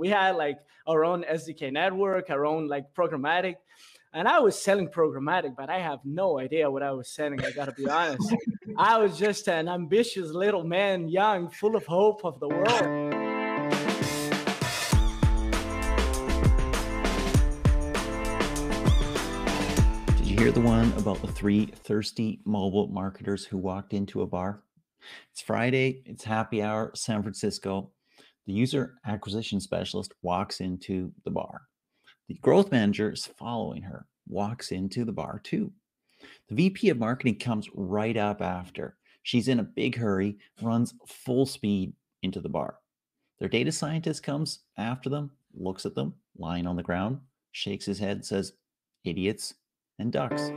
We had like our own SDK network, our own like programmatic. And I was selling programmatic, but I have no idea what I was selling. I gotta be honest. I was just an ambitious little man, young, full of hope of the world. Did you hear the one about the three thirsty mobile marketers who walked into a bar? It's Friday, it's happy hour, San Francisco. The user acquisition specialist walks into the bar. The growth manager is following her, walks into the bar too. The VP of marketing comes right up after. She's in a big hurry, runs full speed into the bar. Their data scientist comes after them, looks at them lying on the ground, shakes his head, says, idiots, and ducks.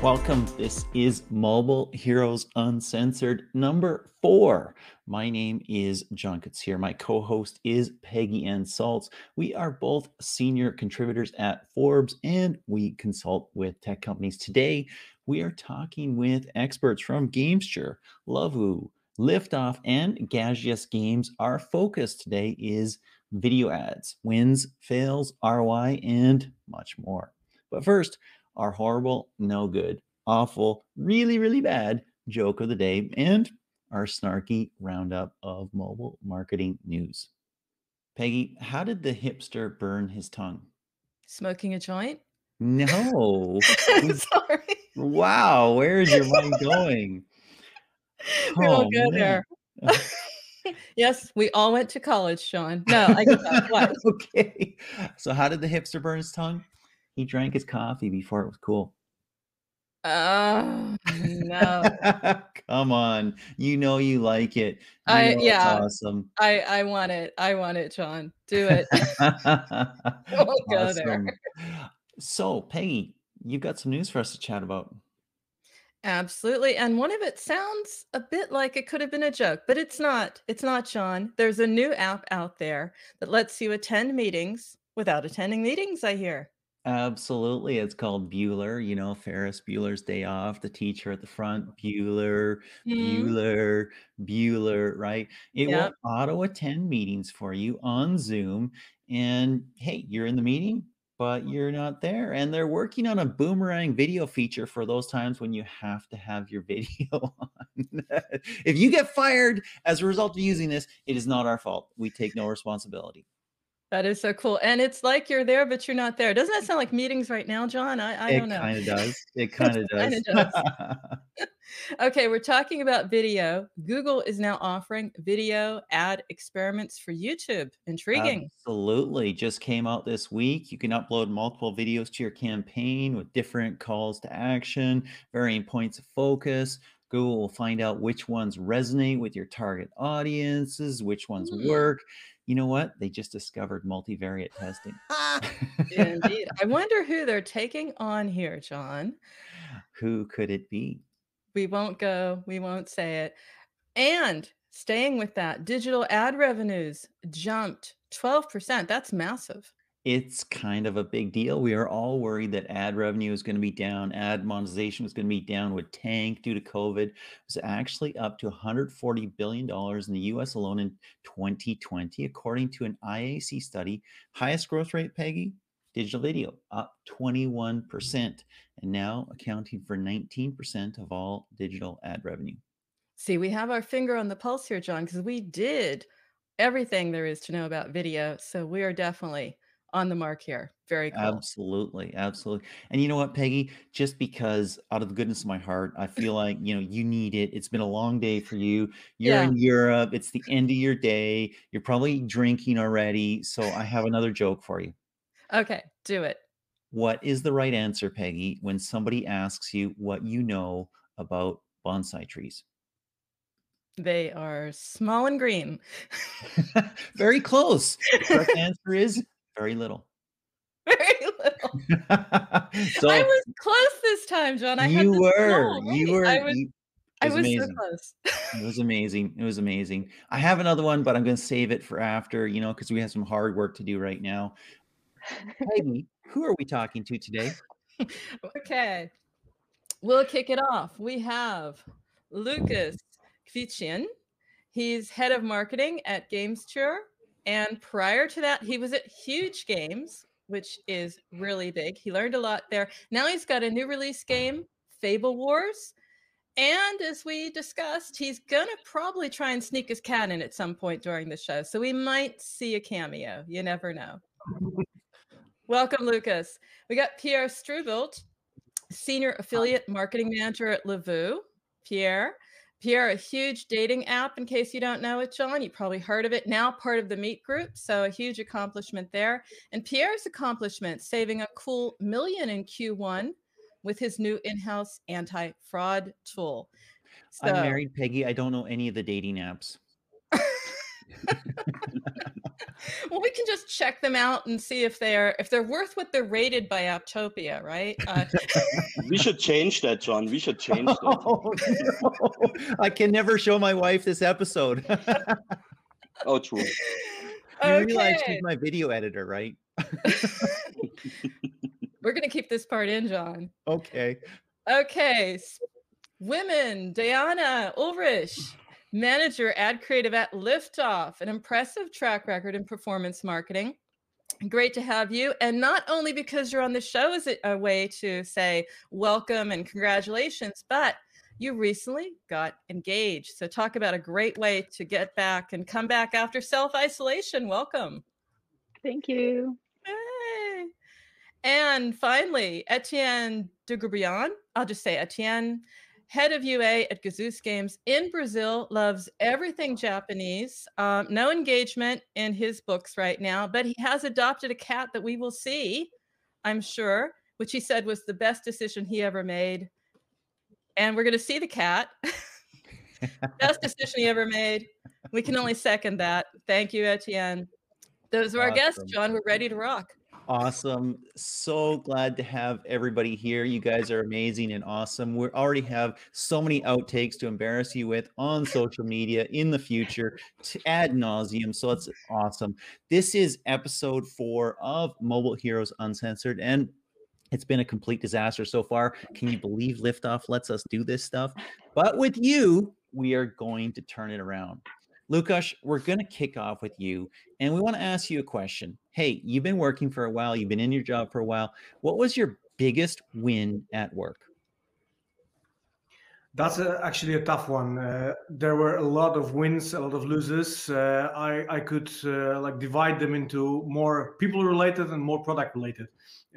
Welcome. This is Mobile Heroes Uncensored number four. My name is John here My co host is Peggy Anne Salz. We are both senior contributors at Forbes and we consult with tech companies. Today, we are talking with experts from Gamesture, Lovoo, Liftoff, and Gazeus Games. Our focus today is video ads, wins, fails, ROI, and much more. But first, our horrible, no good, awful, really, really bad joke of the day, and our snarky roundup of mobile marketing news. Peggy, how did the hipster burn his tongue? Smoking a joint? No. Sorry. wow, where is your mind going? We Oh, won't go man. there. yes, we all went to college, Sean. No, I get that. What? okay. So, how did the hipster burn his tongue? He drank his coffee before it was cool. Oh, no. Come on. You know you like it. You I- yeah. awesome. I, I want it. I want it, Sean. Do it. Won't go there. Awesome. So, Peggy, you've got some news for us to chat about. Absolutely. And one of it sounds a bit like it could have been a joke, but it's not. It's not, Sean. There's a new app out there that lets you attend meetings without attending meetings, I hear. Absolutely. It's called Bueller, you know, Ferris Bueller's Day Off, the teacher at the front, Bueller, Mhm. Bueller, Bueller, right? It Yep. will auto attend meetings for you on Zoom. And hey, you're in the meeting, but you're not there. And they're working on a boomerang video feature for those times when you have to have your video on. if you get fired as a result of using this, it is not our fault. We take no responsibility. That is so cool. And it's like you're there, but you're not there. Doesn't that sound like meetings right now, John? I, I don't know. It kind of does. It kind of does. kinda Okay, we're talking about video. Google is now offering video ad experiments for YouTube. Intriguing. Absolutely. Just came out this week. You can upload multiple videos to your campaign with different calls to action, varying points of focus. Google will find out which ones resonate with your target audiences, which ones Hmm. work. You know what? They just discovered multivariate testing. Indeed. I wonder who they're taking on here, John. Who could it be? We won't go, we won't say it. And staying with that, digital ad revenues jumped 12%. That's massive. It's kind of a big deal. We are all worried that ad revenue is going to be down, ad monetization was going to be down, would tank due to COVID. It was actually up to $140 billion in the US alone in 2020, according to an IAB study. Highest growth rate, Peggy? Digital video up 21%, and now accounting for 19% of all digital ad revenue. See, we have our finger on the pulse here, John, because we did everything there is to know about video. So we are definitely on the mark here. Very cool. Absolutely, absolutely. And you know what, Peggy? Just because out of the goodness of my heart, I feel like, you know, you need it. It's been a long day for you. You're Yeah. in Europe. It's the end of your day. You're probably drinking already. So I have another joke for you. Okay, do it. What is the right answer, Peggy, when somebody asks you what you know about bonsai trees? They are small and green. very close. The correct answer is very little. Very little. so I was close this time, John. I you were, you were, I was, you- I was was so amazing. close. It was amazing. It was amazing. I have another one, but I'm going to save it for after, you know, because we have some hard work to do right now. Peggy, who are we talking to today? okay. we'll kick it off. We have Lucas Kvichin. He's head of marketing at Gamesture. And prior to that, he was at Huuuge Games, which is really big. He learned a lot there. Now he's got a new release game, Fable Wars. And as we discussed, he's going to probably try and sneak his cat in at some point during the show. So we might see a cameo. You never know. Welcome, Lucas. We got Pierre Strubelt, Senior Affiliate Marketing Manager at Lovoo. Pierre. Pierre, a huge dating app, in case you don't know it, John. You probably heard of it. Now part of the Meet Group. So a huge accomplishment there. And Pierre's accomplishment, saving a cool million in Q1 with his new in-house anti-fraud tool. So, I'm married, Peggy. I don't know any of the dating apps. Well, we can just check them out and see if they're if they're worth what they're rated by Apptopia, right? Uh, we should change that, John. We should change that. Oh, no. I can never show my wife this episode. oh, true. You realize she's my video editor, right? We're going to keep this part in, John. Okay. Okay. Women, Diana Ulrich, manager ad creative at Liftoff, an impressive track record in performance marketing. Great to have you. And not only because you're on the show is it a way to say welcome and congratulations, but you recently got engaged. So talk about a great way to get back and come back after self-isolation. Welcome. Thank you. Hey. And finally, Etienne de Dugubrian, I'll just say Etienne, head of UA at Gazeus Games in Brazil, loves everything Japanese. Um, no engagement in his books right now, but he has adopted a cat that we will see, I'm sure, which he said was the best decision he ever made. And we're going to see the cat. best decision he ever made. We can only second that. Thank you, Etienne. Those are awesome. our guests, John. We're ready to rock. Awesome. So glad to have everybody here. You guys are amazing and awesome. We already have so many outtakes to embarrass you with on social media in the future to ad nauseum. So it's awesome. This is episode four of Mobile Heroes Uncensored. And it's been a complete disaster so far. Can you believe Liftoff lets us do this stuff? But with you, we are going to turn it around. Lukasz, we're going to kick off with you, and we want to ask you a question. Hey, you've been working for a while, you've been in your job for a while. What was your biggest win at work? That's a, actually a tough one. Uh, there were a lot of wins, a lot of losses. Uh, I I could uh, like divide them into more people related and more product related.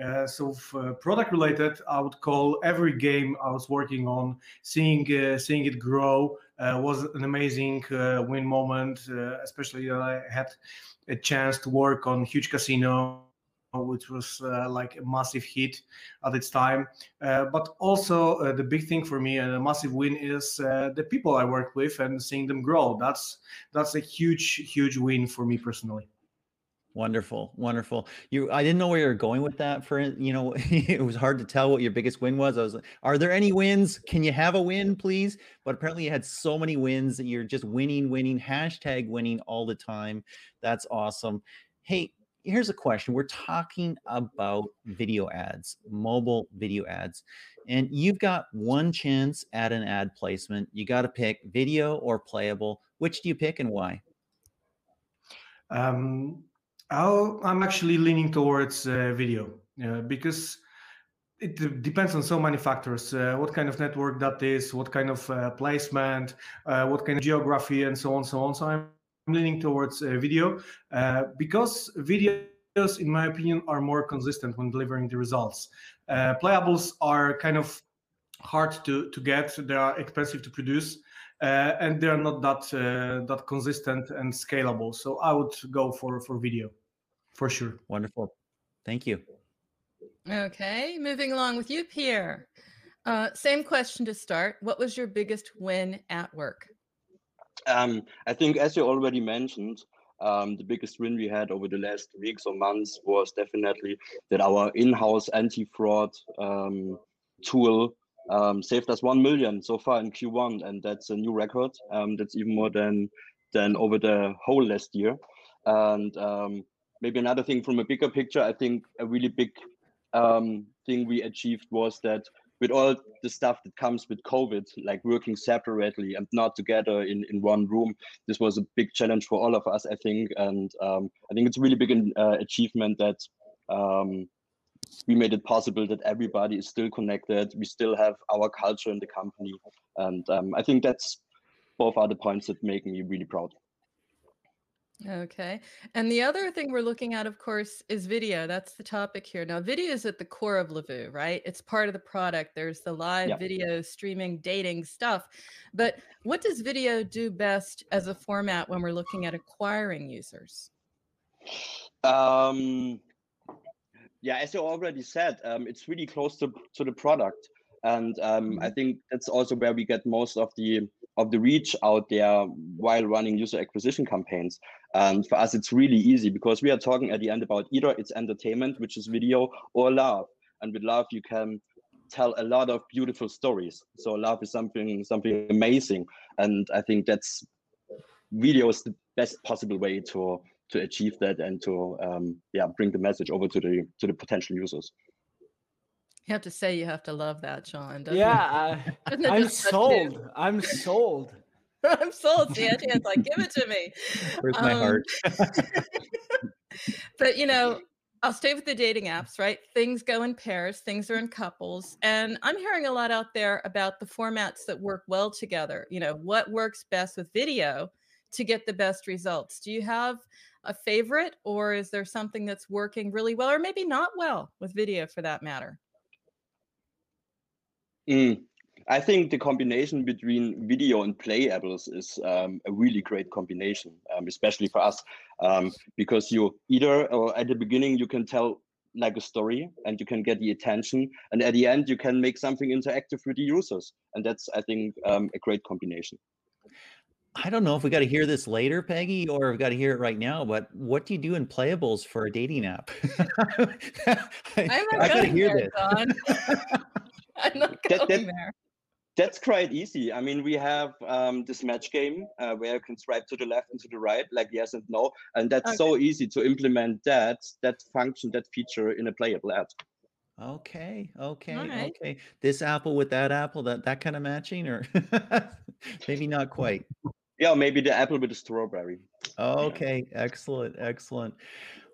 Uh, so uh, product related, I would call every game I was working on, seeing uh, seeing it grow, uh, was an amazing win moment, especially that I had a chance to work on Huuuge Casino, which was like a massive hit at its time. but also the big thing for me and a massive win is the people I work with and seeing them grow. That's that's a huge huge win for me personally. Wonderful, wonderful. You, I didn't know where you were going with that. For you know, it was hard to tell what your biggest win was. I was like, "Are there any wins? Can you have a win, please?" But apparently, you had so many wins that you're just winning, winning, hashtag winning all the time. That's awesome. Hey, here's a question. We're talking about video ads, mobile video ads, and you've got one chance at an ad placement. You got to pick video or playable. Which do you pick and why? Um i am actually leaning towards uh, video uh, because it depends on so many factors uh, what kind of network that is what kind of uh, placement uh, what kind of geography and so on so on. So i'm leaning towards uh, video because videos in my opinion are more consistent when delivering the results. Playables are kind of hard to, to get. They are expensive to produce and they are not that that consistent and scalable. So i would go for for video for sure. Wonderful. Thank you. Okay, moving along with you, Pierre. Uh, same question to start. What was your biggest win at work? Um, I think, as you already mentioned, um, the biggest win we had over the last weeks or months was definitely that our in-house anti-fraud um, tool um, saved us 1 million so far in Q1, and that's a new record. Um, that's even more than than over the whole last year. And um, maybe another thing from a bigger picture, I think a really big um, thing we achieved was that with all the stuff that comes with COVID, like working separately and not together in, in one room, this was a big challenge for all of us, I think. And um, I think it's a really big uh, achievement that um, we made it possible that everybody is still connected. We still have our culture in the company. And um, I think that's both are the points that make me really proud. Okay. And the other thing we're looking at, of course, is video. That's the topic here. Now, video is at the core of Lovoo, right? It's part of the product. There's the live Yeah. video, streaming, dating stuff. But what does video do best as a format when we're looking at acquiring users? Um, yeah, as you already said, um, it's really close to, to the product, and um, I think that's also where we get most of the of the reach out there while running user acquisition campaigns. And for us, it's really easy because we are talking at the end about either it's entertainment, which is video, or love. And with love, you can tell a lot of beautiful stories. So love is something something amazing, and I think that's video is the best possible way to to achieve that and to um, yeah bring the message over to the to the potential users. You have to say you have to love that, Sean. Yeah, I, I'm just touch you? sold. I'm sold. I'm sold. See, Etienne's like, give it to me. Where's my Um, heart? But you know, I'll stay with the dating apps, right? Things go in pairs, things are in couples. And I'm hearing a lot out there about the formats that work well together. You know, what works best with video to get the best results? Do you have a favorite, or is there something that's working really well, or maybe not well with video for that matter? Mm. I think the combination between video and playables is um, a really great combination, um, especially for us, um, because you either or at the beginning you can tell like a story and you can get the attention, and at the end you can make something interactive with the users, and that's I think um, a great combination. I don't know if we got to hear this later, Peggy, or we've got to hear it right now. But what do you do in playables for a dating app? I, I'm I gotta hear this. Don. I'm not going that- there. That's quite easy. I mean, we have um, this match game uh, where you can swipe to the left and to the right, like yes and no, and that's so easy to implement that that function, that feature in a playable ad. Okay, okay, right. okay. This apple with that apple, that that kind of matching, or maybe not quite. Yeah, maybe the apple with the strawberry. Okay, excellent, excellent.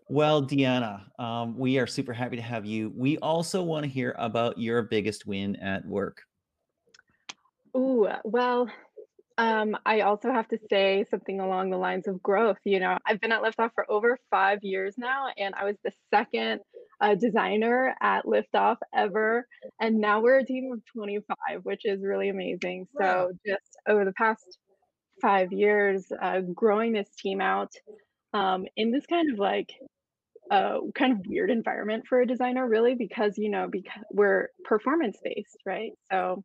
Well, Deanna, um, we are super happy to have you. We also want to hear about your biggest win at work. Ooh, well, um, I also have to say something along the lines of growth. You know, I've been at Liftoff for over five years now, and I was the second uh, designer at Liftoff ever. And now we're a team of 25, which is really amazing. Wow. So, just over the past five years, uh, growing this team out um, in this kind of like uh, kind of weird environment for a designer, really, because, you know, because we're performance based, right? So,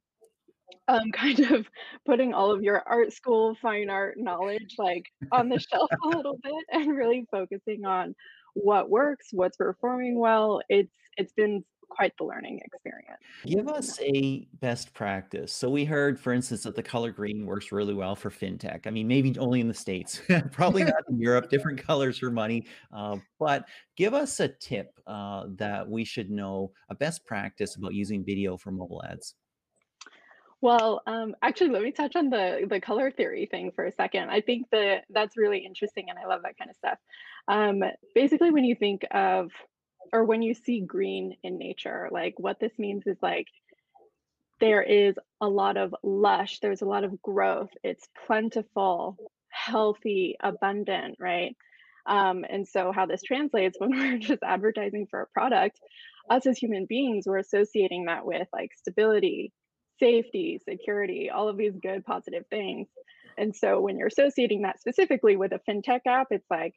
um, kind of putting all of your art school fine art knowledge like on the shelf a little bit and really focusing on what works what's performing well it's it's been quite the learning experience Give us a best practice. So we heard, for instance, that the color green works really well for fintech. I mean, maybe only in the states, probably not in Europe. Different colors for money. Uh, but give us a tip uh, that we should know, a best practice about using video for mobile ads. well um, actually let me touch on the the color theory thing for a second i think that that's really interesting and i love that kind of stuff um, basically when you think of or when you see green in nature like what this means is like there is a lot of lush there's a lot of growth it's plentiful healthy abundant right? Um, and so how this translates when we're just advertising for a product us as human beings we're associating that with like stability safety security all of these good positive things. And so when you're associating that specifically with a fintech app it's like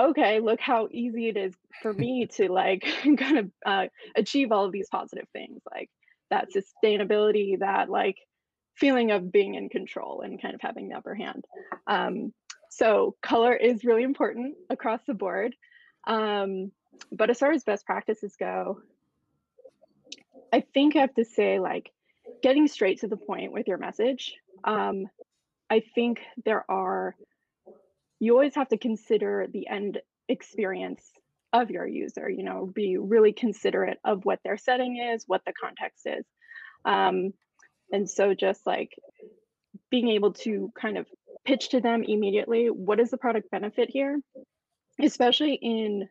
okay look how easy it is for me to like kind of uh, achieve all of these positive things like that sustainability that like feeling of being in control and kind of having the upper hand. Um, so color is really important across the board um, but as far as best practices go i think i have to say like getting straight to the point with your message um, i think there are you always have to consider the end experience of your user you know be really considerate of what their setting is what the context is. Um, and so just like being able to kind of pitch to them immediately what is the product benefit here? Especially in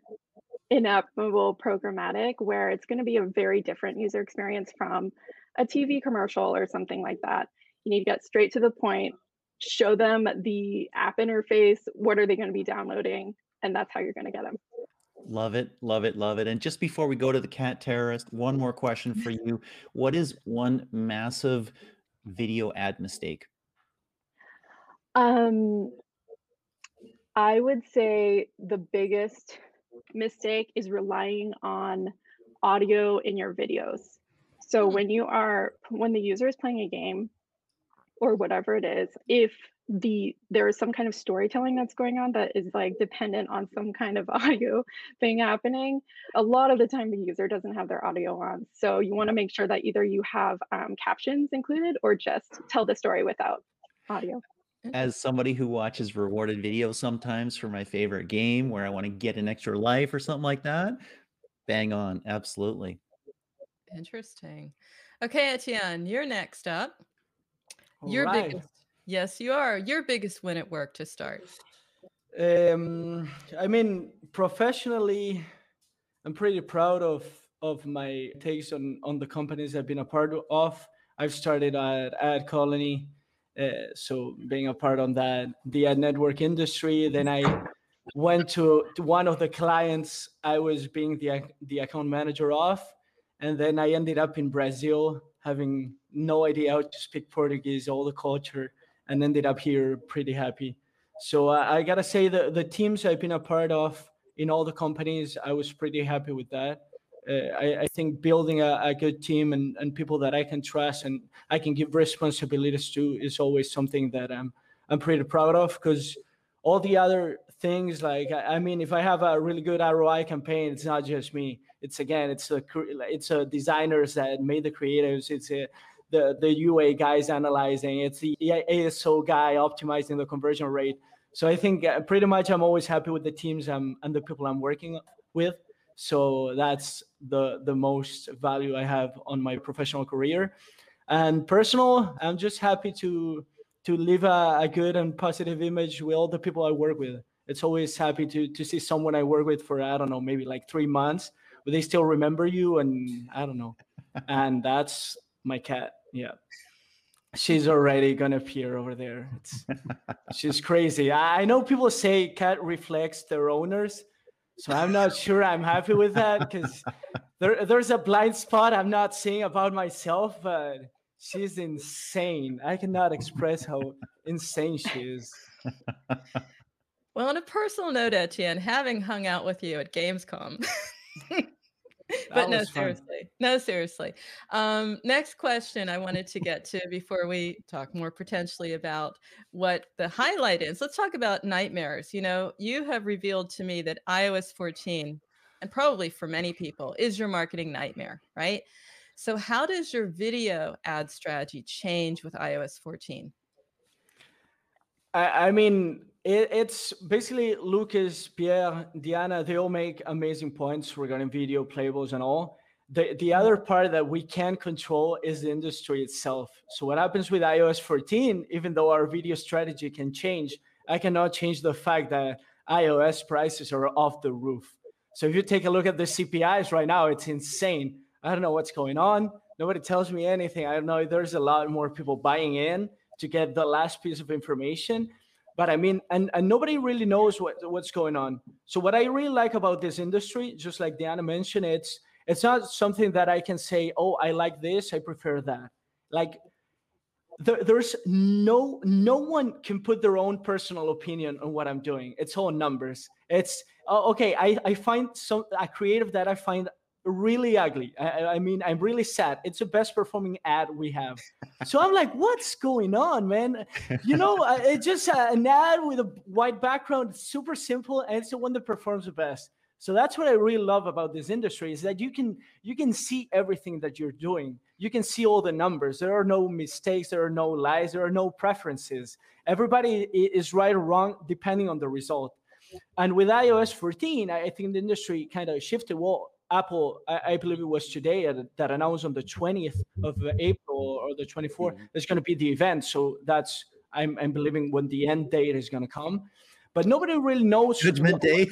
in-app mobile programmatic where it's going to be a very different user experience from a tv commercial or something like that. You need to get straight to the point show them the app interface what are they going to be downloading and that's how you're going to get them Love it, love it, love it. And just before we go to the cat terrorist, one more question for you. What is one massive video ad mistake? Um, I would say the biggest mistake is relying on audio in your videos. So when you are when the user is playing a game or whatever it is, if the there is some kind of storytelling that's going on that is like dependent on some kind of audio thing happening a lot of the time the user doesn't have their audio on. So you want to make sure that either you have um, captions included or just tell the story without audio. As somebody who watches rewarded videos sometimes for my favorite game where i want to get an extra life or something like that bang on absolutely. Interesting. Okay etienne you're next up your right. biggest Yes, you are. Your biggest win at work to start. Um, I mean, professionally, I'm pretty proud of of my takes on on the companies I've been a part of. I've started at Ad Colony, uh, so being a part on that the ad network industry. Then I went to, to one of the clients I was being the the account manager of, and then I ended up in Brazil, having no idea how to speak Portuguese, all the culture and ended up here pretty happy. So uh, I gotta say the the teams I've been a part of in all the companies, I was pretty happy with that. Uh, I, I, think building a, a, good team and, and people that I can trust and I can give responsibilities to is always something that I'm I'm pretty proud of because all the other things like I, mean if I have a really good ROI campaign, it's not just me. It's again it's a it's a designers that made the creatives. It's a the, the UA guys analyzing, it's the ASO guy optimizing the conversion rate. So I think uh, pretty much I'm always happy with the teams I'm, and the people I'm working with. So that's the the most value I have on my professional career. And personal, I'm just happy to to leave a, a good and positive image with all the people I work with. It's always happy to to see someone I work with for I don't know maybe like three months, but they still remember you, and I don't know. and that's my cat. Yeah. She's already gonna appear over there. It's, she's crazy. I know people say cat reflects their owners, so I'm not sure I'm happy with that because there, there's a blind spot I'm not seeing about myself, but she's insane. I cannot express how insane she is. Well, on a personal note, Etienne, having hung out with you at Gamescom, but no, seriously, no, seriously. Um, next question I wanted to get to before we talk more potentially about what the highlight is. Let's talk about nightmares. You know, you have revealed to me that iOS 14, and probably for many people, is your marketing nightmare, right? So, how does your video ad strategy change with iOS 14? I, I mean, it, it's basically Lucas, Pierre, Diana, they all make amazing points regarding video playables and all. The, the hmm. other part that we can't control is the industry itself. So what happens with iOS 14, even though our video strategy can change, I cannot change the fact that iOS prices are off the roof. So if you take a look at the CPIs right now, it's insane. I don't know what's going on. Nobody tells me anything. I don't know. There's a lot more people buying in to get the last piece of information but I mean, and, and nobody really knows what, what's going on. So what I really like about this industry, just like Diana mentioned, it's it's not something that I can say, oh, I like this, I prefer that. Like there, there's no no one can put their own personal opinion on what I'm doing. It's all numbers. It's oh, okay. I, I find some a creative that I find really ugly. I, I, mean, I'm really sad. It's the best performing ad we have. So I'm like, what's going on, man? You know, uh, it's just uh, an ad with a white background. It's super simple, and it's the one that performs the best. So that's what I really love about this industry is that you can you can see everything that you're doing. You can see all the numbers. There are no mistakes. There are no lies. There are no preferences. Everybody is right or wrong depending on the result. And with iOS 14, I think the industry kind of shifted. Well, Apple, I, I, believe it was today uh, that announced on the 20th of April or the 24th, mm-hmm. there's going to be the event. So that's I'm, I'm believing when the end date is going to come, but nobody really knows. Judgment what, Day.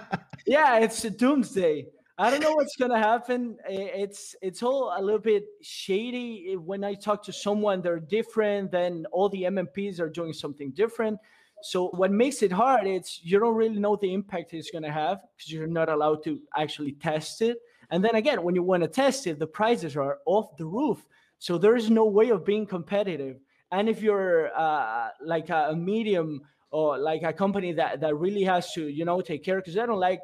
yeah, it's a doomsday. I don't know what's gonna happen. It's it's all a little bit shady. When I talk to someone, they're different. Then all the MMPs are doing something different. So what makes it hard is you don't really know the impact it's gonna have because you're not allowed to actually test it. And then again, when you want to test it, the prices are off the roof. So there is no way of being competitive. And if you're uh, like a, a medium or like a company that that really has to you know take care because I don't like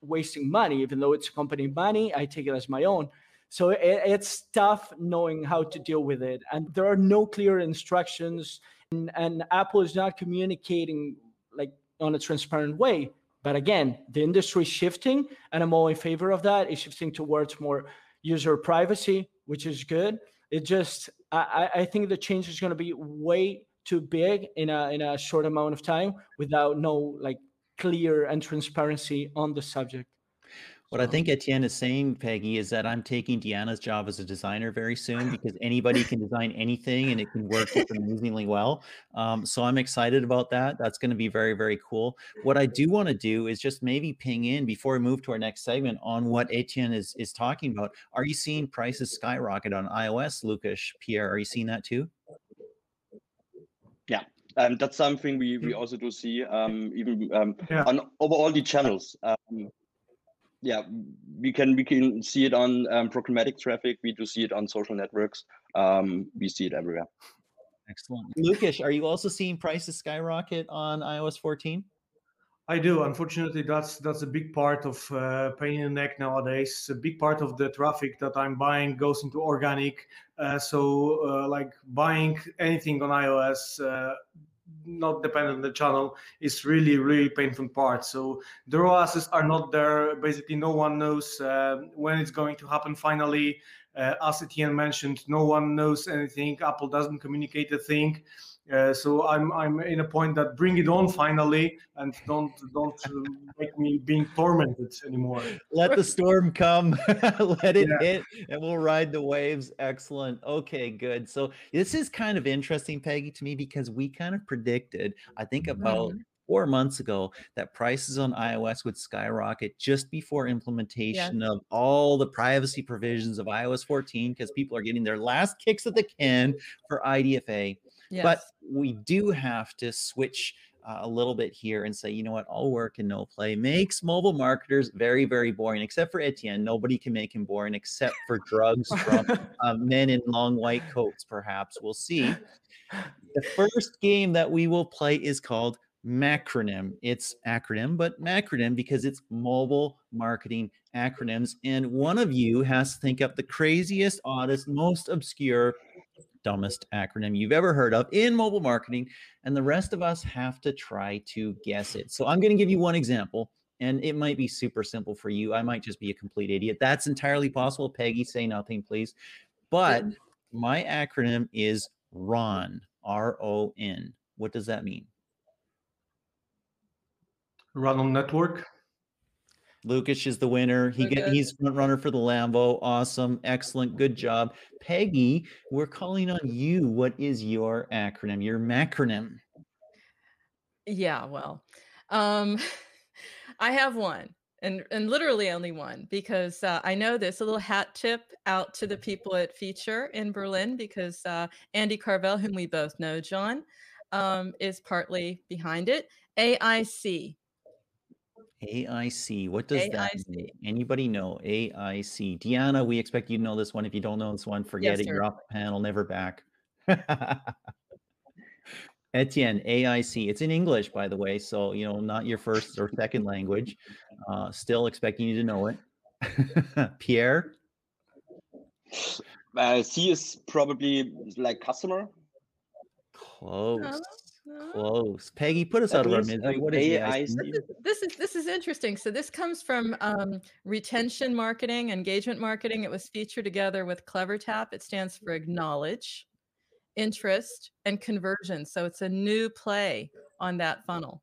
wasting money, even though it's company money. I take it as my own. So it, it's tough knowing how to deal with it, and there are no clear instructions, and, and Apple is not communicating like on a transparent way. But again, the industry is shifting, and I'm all in favor of that. It's shifting towards more user privacy, which is good. It just, I, I think the change is going to be way too big in a in a short amount of time without no like clear and transparency on the subject. What so. I think Etienne is saying, Peggy, is that I'm taking Diana's job as a designer very soon because anybody can design anything and it can work amazingly well. Um, so I'm excited about that. That's going to be very, very cool. What I do want to do is just maybe ping in before we move to our next segment on what Etienne is, is talking about. Are you seeing prices skyrocket on iOS, Lucas, Pierre? Are you seeing that too? Yeah, um, that's something we, we mm. also do see um, even um, yeah. on over all the channels. Um, yeah, we can we can see it on um, programmatic traffic. We do see it on social networks. Um, we see it everywhere. Excellent, Lucas. Are you also seeing prices skyrocket on iOS 14? I do. Unfortunately, that's that's a big part of uh, pain in the neck nowadays. A big part of the traffic that I'm buying goes into organic. Uh, so, uh, like buying anything on iOS uh, not dependent on the channel is really really painful part. So the ROASs are not there. Basically no one knows uh, when it's going to happen finally. Uh, as Etienne mentioned no one knows anything. Apple doesn't communicate a thing uh, so I'm I'm in a point that bring it on finally and don't don't make me being tormented anymore. Let the storm come, let it yeah. hit, and we'll ride the waves. Excellent. Okay, good. So this is kind of interesting, Peggy, to me because we kind of predicted. I think about. Mm-hmm four months ago that prices on iOS would skyrocket just before implementation of all the privacy provisions of iOS 14 because people are getting their last kicks at the can for IDFA. Yes. But we do have to switch uh, a little bit here and say, you know what, all work and no play makes mobile marketers very, very boring, except for Etienne. Nobody can make him boring except for drugs from uh, men in long white coats, perhaps. We'll see. The first game that we will play is called Macronym. It's acronym, but macronym because it's mobile marketing acronyms. And one of you has to think up the craziest, oddest, most obscure dumbest acronym you've ever heard of in mobile marketing, and the rest of us have to try to guess it. So I'm going to give you one example, and it might be super simple for you. I might just be a complete idiot. That's entirely possible. Peggy, say nothing, please. But my acronym is RON, R O N. What does that mean? Run on network. Lucas is the winner. He get, he's front runner for the Lambo. Awesome, excellent, good job, Peggy. We're calling on you. What is your acronym? Your macronym? Yeah, well, um, I have one, and and literally only one because uh, I know this. A little hat tip out to the people at Phiture in Berlin because uh, Andy Carvell, whom we both know, John, um, is partly behind it. AIC AIC. What does AIC. that mean? Anybody know AIC? Diana, we expect you to know this one. If you don't know this one, forget yes, it. Sir. You're off the panel, never back. Etienne, AIC. It's in English, by the way. So, you know, not your first or second language. Uh, still expecting you to know it. Pierre? Uh, C is probably like customer. Close. Close. Peggy, put us out of our misery. What is AI? This is, this is this is interesting. So this comes from um, retention marketing, engagement marketing. It was featured together with CleverTap. It stands for acknowledge, interest, and conversion. So it's a new play on that funnel.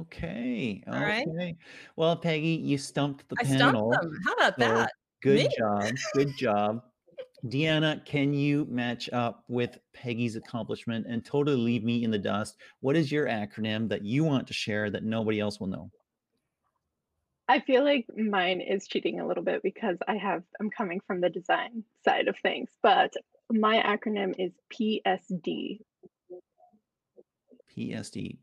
Okay. All right. Okay. Well, Peggy, you stumped the I stumped panel. them. How about So that? good Me? job. Good job. Deanna, can you match up with Peggy's accomplishment and totally leave me in the dust? What is your acronym that you want to share that nobody else will know? I feel like mine is cheating a little bit because I have I'm coming from the design side of things, but my acronym is PSD. PSD.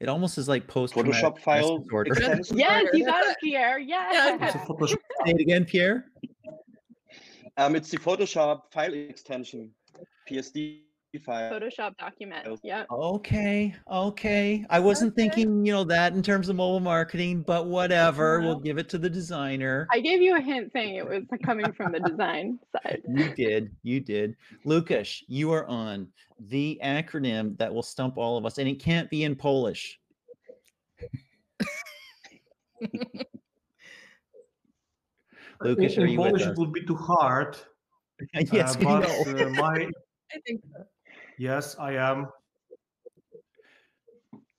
It almost is like post Photoshop file disorder. Yes, you That's got it, Pierre. Yes. It's a Photoshop. Say it again, Pierre. Um, it's the Photoshop file extension, PSD file. Photoshop document. Files. Yep. Okay, okay. I wasn't Okay. thinking, you know, that in terms of mobile marketing, but whatever. We'll give it to the designer. I gave you a hint saying it was coming from the design side. You did. You did. Lucas, you are on the acronym that will stump all of us, and it can't be in Polish. Lucas, in are in you with Polish, it would be too hard. yes, uh, but uh, my I think yes, I am.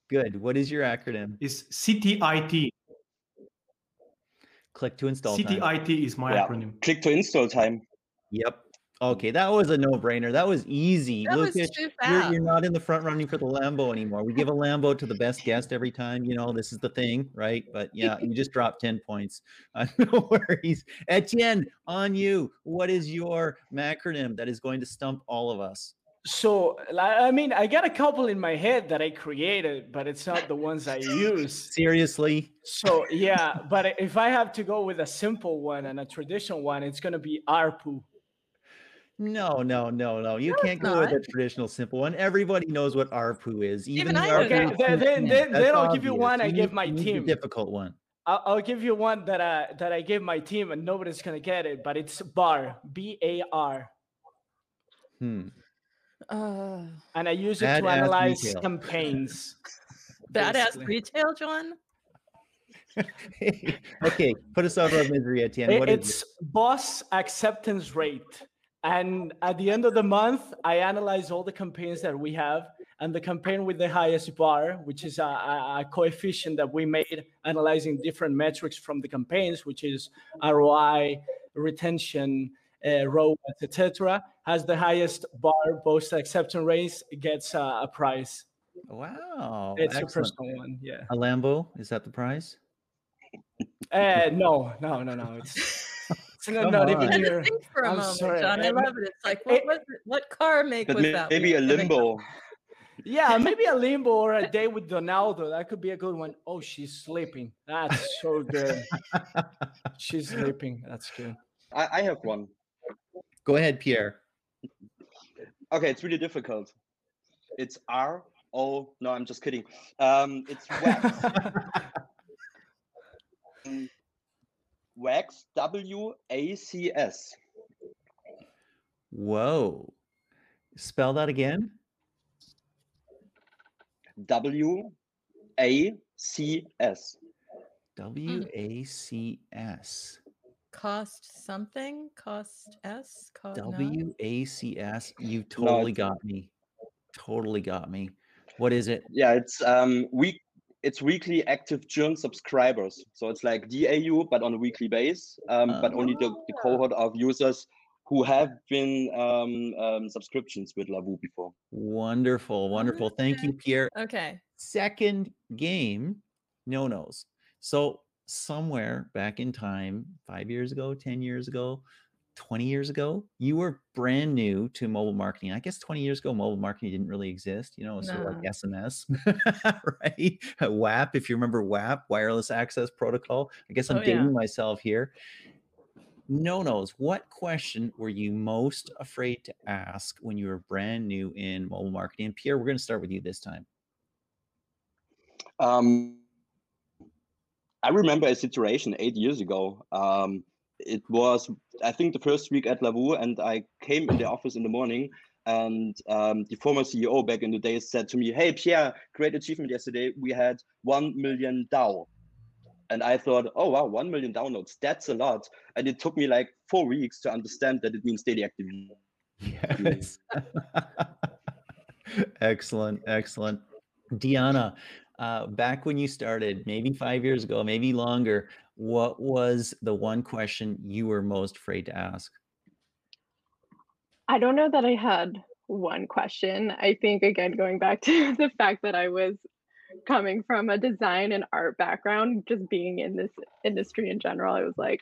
Good. What is your acronym? Is CTIT. Click to install. time. CTIT is my Yeah. acronym. Click to install time. Yep. Okay, that was a no-brainer. That was easy. That was Lucas, too you're, fast. you're not in the front running for the Lambo anymore. We give a Lambo to the best guest every time. You know, this is the thing, right? But yeah, you just dropped 10 points. Uh, no worries. Etienne, on you. What is your macronym that is going to stump all of us? So, I mean, I got a couple in my head that I created, but it's not the ones I use. Seriously? So, yeah, but if I have to go with a simple one and a traditional one, it's going to be ARPU. No, no, no, no. You No, can't it's go with a traditional simple one. Everybody knows what ARPU is. Even the I ARPU that. Okay, then, then, then, then I'll give you one I You give need- my you need the team. difficult one. I'll, I'll give you one that I that I gave my team, and nobody's gonna get it. But it's bar, B A R, Hmm. Uh, and I use it to analyze retail. campaigns. badass retail, John. okay, put us out of our misery, Etienne. It- What is it's boss acceptance rate. And at the end of the month, I analyze all the campaigns that we have, and the campaign with the highest bar, which is a, a, coefficient that we made analyzing different metrics from the campaigns, which is ROI, retention, uh, etc., has the highest bar, both acceptance rates, gets a, a prize. Wow. it's a personal one, yeah. A Lambo, is that the prize? Uh, no, no, no, no. It's, it's not, Come not on. Even had to near. think for a I'm moment, sorry, John. I love it. It's like, what it- was it? What car make But was may- that? maybe a we were giving up? limbo. Yeah, maybe a limbo or a day with Donaldo. That could be a good one. Oh, she's sleeping. That's so good. She's sleeping. That's good. I, I have one. Go ahead, Pierre. Okay, it's really difficult. It's R O. No, I'm just kidding. Um, it's wax. Wax. W A C S. Whoa. Spell that again. W A C S. W A C S. Cost something? Cost S? Cost? W A C S. You totally it's- got me. Totally got me. What is it? Yeah, it's um week. It's weekly active churn subscribers. So it's like DAU, but on a weekly base. Um, but only the, the Ah. cohort of users who have been um, um subscriptions with Lovoo before. Wonderful. Wonderful. Thank you, Pierre. Okay. second game no nos so somewhere back in time five years ago 10 years ago 20 years ago you were brand new to mobile marketing. I guess 20 years ago mobile marketing didn't really exist you know it was sort of like sms right? Wap if you remember wap wireless access protocol. I guess i'm Oh, yeah. dating myself here. No nos. What question were you most afraid to ask when you were brand new in mobile marketing? And pierre we're going to start with you this time. Um, I remember a situation eight years ago. Um, it was, I think, the first week at Lovoo, and I came in the office in the morning, and um, the former CEO back in the days said to me, "Hey, Pierre, great achievement yesterday. We had one million DAU." And I thought, oh wow, one million downloads, that's a lot. And it took me like four weeks to understand that it means daily active Yes. excellent, excellent. Diana, uh, back when you started, maybe five years ago, maybe longer, what was the one question you were most afraid to ask? I don't know that I had one question. I think, again, going back to the fact that I was coming from a design and art background, just being in this industry in general, I was like,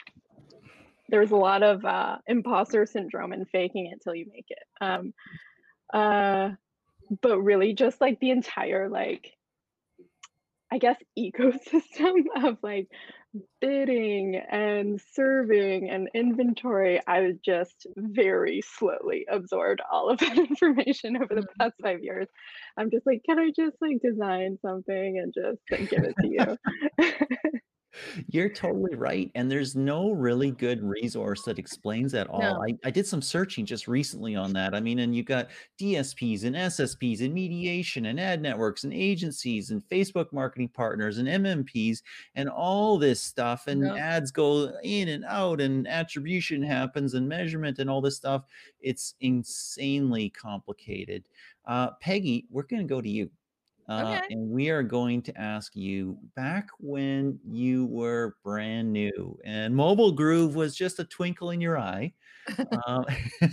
there's a lot of uh, imposter syndrome and faking it till you make it. Um, uh, but really, just like the entire like I guess, ecosystem of like bidding and serving and inventory, I just very slowly absorbed all of that information over the Mm-hmm. past five years. I'm just like, can I just like design something and just like, give it to you? You're totally right. And there's no really good resource that explains that all. No. I, I did some searching just recently on that. I mean, and you've got DSPs and SSPs and mediation and ad networks and agencies and Facebook marketing partners and MMPs and all this stuff. And Yeah. ads go in and out and attribution happens and measurement and all this stuff. It's insanely complicated. Uh, Peggy, we're going to go to you. Uh, Okay. and we are going to ask you back when you were brand new and Mobile Groove was just a twinkle in your eye. Uh,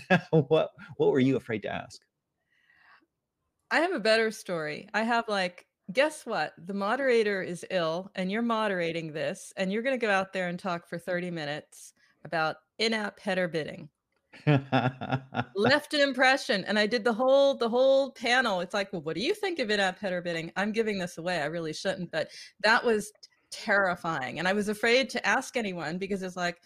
what what were you afraid to ask? I have a better story. I have like, guess what? The moderator is ill and you're moderating this, and you're going to go out there and talk for 30 minutes about in app header bidding. Left an impression and I did the whole the whole panel. It's like, well, what do you think of in-app header bidding? I'm giving this away. I really shouldn't, but that was terrifying. And I was afraid to ask anyone because it's like,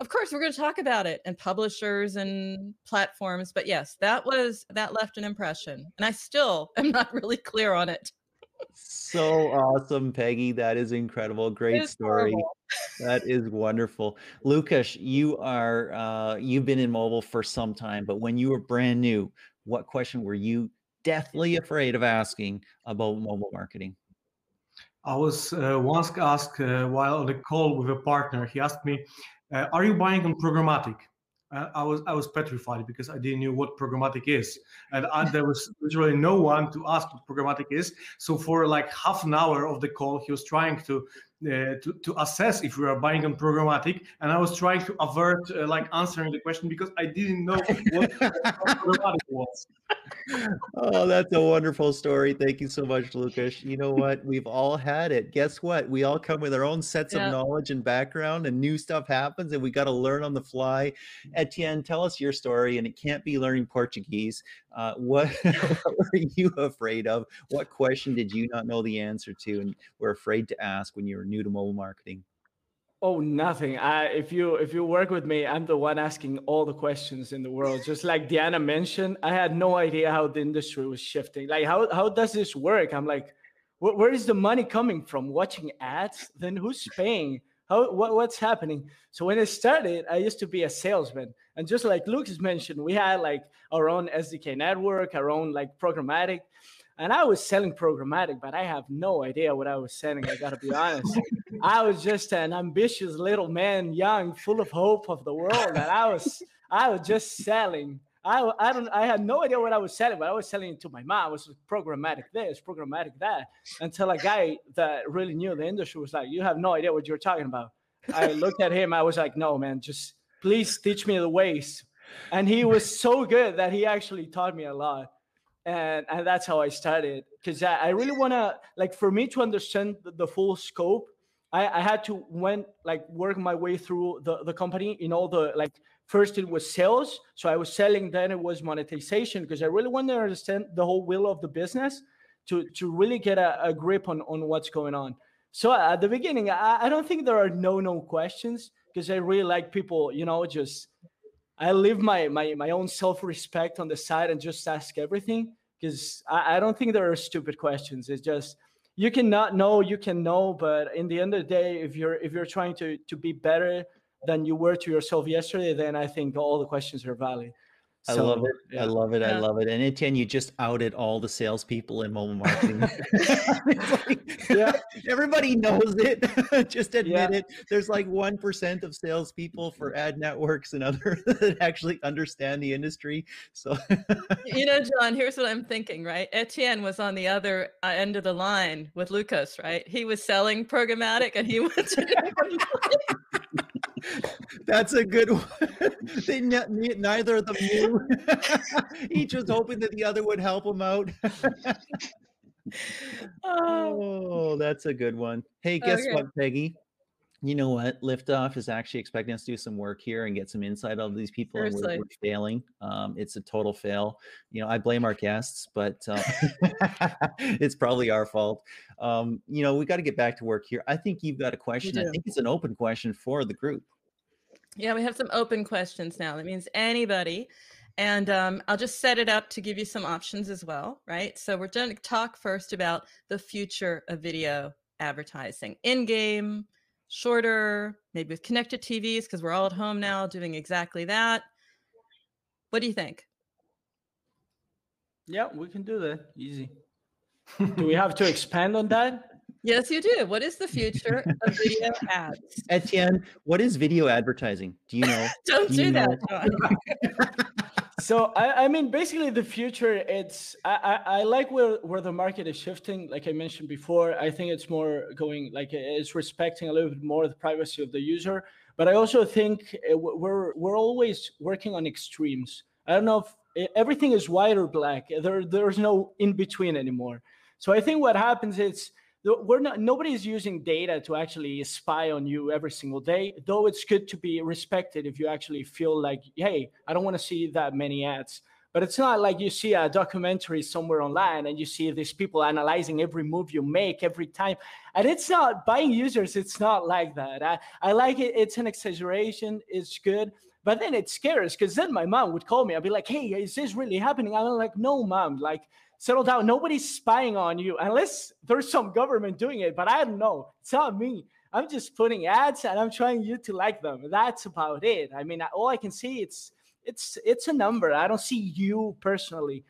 of course we're going to talk about it and publishers and platforms. But yes, that was that left an impression. And I still am not really clear on it. So awesome, Peggy. That is incredible. Great It's story. horrible. That is wonderful. Lucas, you are uh, you've been in mobile for some time, but when you were brand new, what question were you deathly afraid of asking about mobile marketing? I was uh, once asked uh, while on a call with a partner. He asked me, uh, "Are you buying on programmatic?" Uh, I was I was petrified because I didn't know what programmatic is, and I, there was literally no one to ask what programmatic is. So for like half an hour of the call, he was trying to uh, to, to assess if we are buying on programmatic, and I was trying to avert uh, like answering the question because I didn't know what programmatic was. Oh, that's a wonderful story. Thank you so much, Lucas. You know what? We've all had it. Guess what? We all come with our own sets Yeah. of knowledge and background, and new stuff happens, and we got to learn on the fly. Etienne, tell us your story, and it can't be learning Portuguese. Uh, what, what were you afraid of? What question did you not know the answer to, and were afraid to ask when you were new to mobile marketing? Oh, nothing. I if you if you work with me, I'm the one asking all the questions in the world. Just like Diana mentioned, I had no idea how the industry was shifting. Like how how does this work? I'm like, where, where is the money coming from? Watching ads? Then who's paying? How what, what's happening? So when I started, I used to be a salesman, and just like Lucas mentioned, we had like our own SDK network, our own like programmatic, and I was selling programmatic, but I have no idea what I was selling. I gotta be honest. I was just an ambitious little man, young, full of hope of the world, and I was I was just selling. I, I don't I had no idea what I was selling, but I was selling it to my mom. I was programmatic this, programmatic that, until a guy that really knew the industry was like, "You have no idea what you're talking about." I looked at him. I was like, "No, man, just please teach me the ways." And he was so good that he actually taught me a lot and and that's how I started because I, I really want to like for me to understand the, the full scope I, I had to went like work my way through the, the company in all the like first it was sales so I was selling then it was monetization because I really wanted to understand the whole wheel of the business to to really get a, a grip on on what's going on. So at the beginning I, I don't think there are no no questions because I really like people you know just I live my my my own self respect on the side and just ask everything because I, I don't think there are stupid questions. It's just you cannot know, you can know, but in the end of the day, if you're if you're trying to to be better than you were to yourself yesterday, then I think all the questions are valid. I So, love it. yeah. I love it. I love it. And Etienne, you just outed all the salespeople in mobile marketing. Like- Yeah. everybody knows it. just admit Yeah. it. There's like one percent of salespeople for ad networks and other that actually understand the industry. So you know, John, here's what I'm thinking, right? Etienne was on the other uh, end of the line with Lucas, right? He was selling programmatic and he went to that's a good one. they ne- ne- neither of them knew. Each was hoping that the other would help him out. Oh, Oh, that's a good one. Hey, guess Okay. what, Peggy? You know what? Liftoff is actually expecting us to do some work here and get some insight of these people, and we're, we're failing. Um, it's a total fail. You know, I blame our guests, but uh, it's probably our fault. Um, you know, we got to get back to work here. I think you've got a question. I think it's an open question for the group. Yeah, we have some open questions now. That means anybody. And um, I'll just set it up to give you some options as well, right? So we're going to talk first about the future of video advertising in game, shorter, maybe with connected TVs, because we're all at home now doing exactly that. What do you think? Yeah, we can do that. Easy. Do we have to expand on that? Yes, you do. What is the future of video ads? Etienne, what is video advertising? Do you know? Don't Do do that, John. so I, I mean basically the future it's I, I, I like where, where the market is shifting. Like i mentioned before i think it's more going like it's respecting a little bit more the privacy of the user. But i also think uh, we're we're always working on extremes. I don't know if e- everything is white or black. There there's no in between anymore. So i think what happens is we're not nobody's using data to actually spy on you every single day though it's good to be respected if you actually feel like hey i don't want to see that many ads. But it's not like you see a documentary somewhere online and you see these people analyzing every move you make every time. And it's not buying users it's not like that. I, I like it it's an exaggeration it's good but then it scares because then my mom would call me i'd be like hey is this really happening? I'm like no mom like settle down. Nobody's spying on you unless there's some government doing it, but I don't know. It's not me. I'm just putting ads and I'm trying you to like them. That's about it. I mean, all I can see it's it's it's a number. I don't see you personally.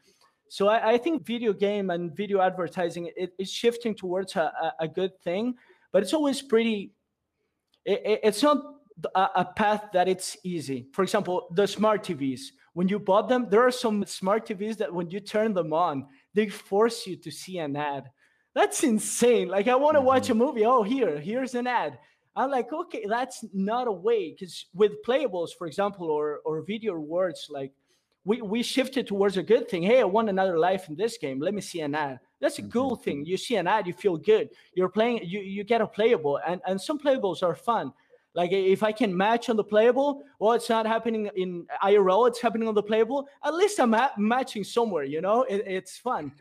So I, I think video game and video advertising it, is shifting towards a, a, good thing, but it's always pretty. It, it- it's not a path that it's easy. For example, the smart TVs. When you bought them, there are some smart TVs that when you turn them on, they force you to see an ad. That's insane. Like I want to watch mm-hmm. a movie. Oh, here, here's an ad. I'm like, okay, that's not a way. Because with playables, for example, or or video rewards, like we we shifted towards a good thing. Hey, I want another life in this game. Let me see an ad. That's a cool mm-hmm. thing. You see an ad, you feel good. You're playing, you you get a playable, and and some playables are fun. Like if I can match on the playable, well, it's not happening in IRL. It's happening on the playable. At least I'm ma- matching somewhere. You know, it, it's fun.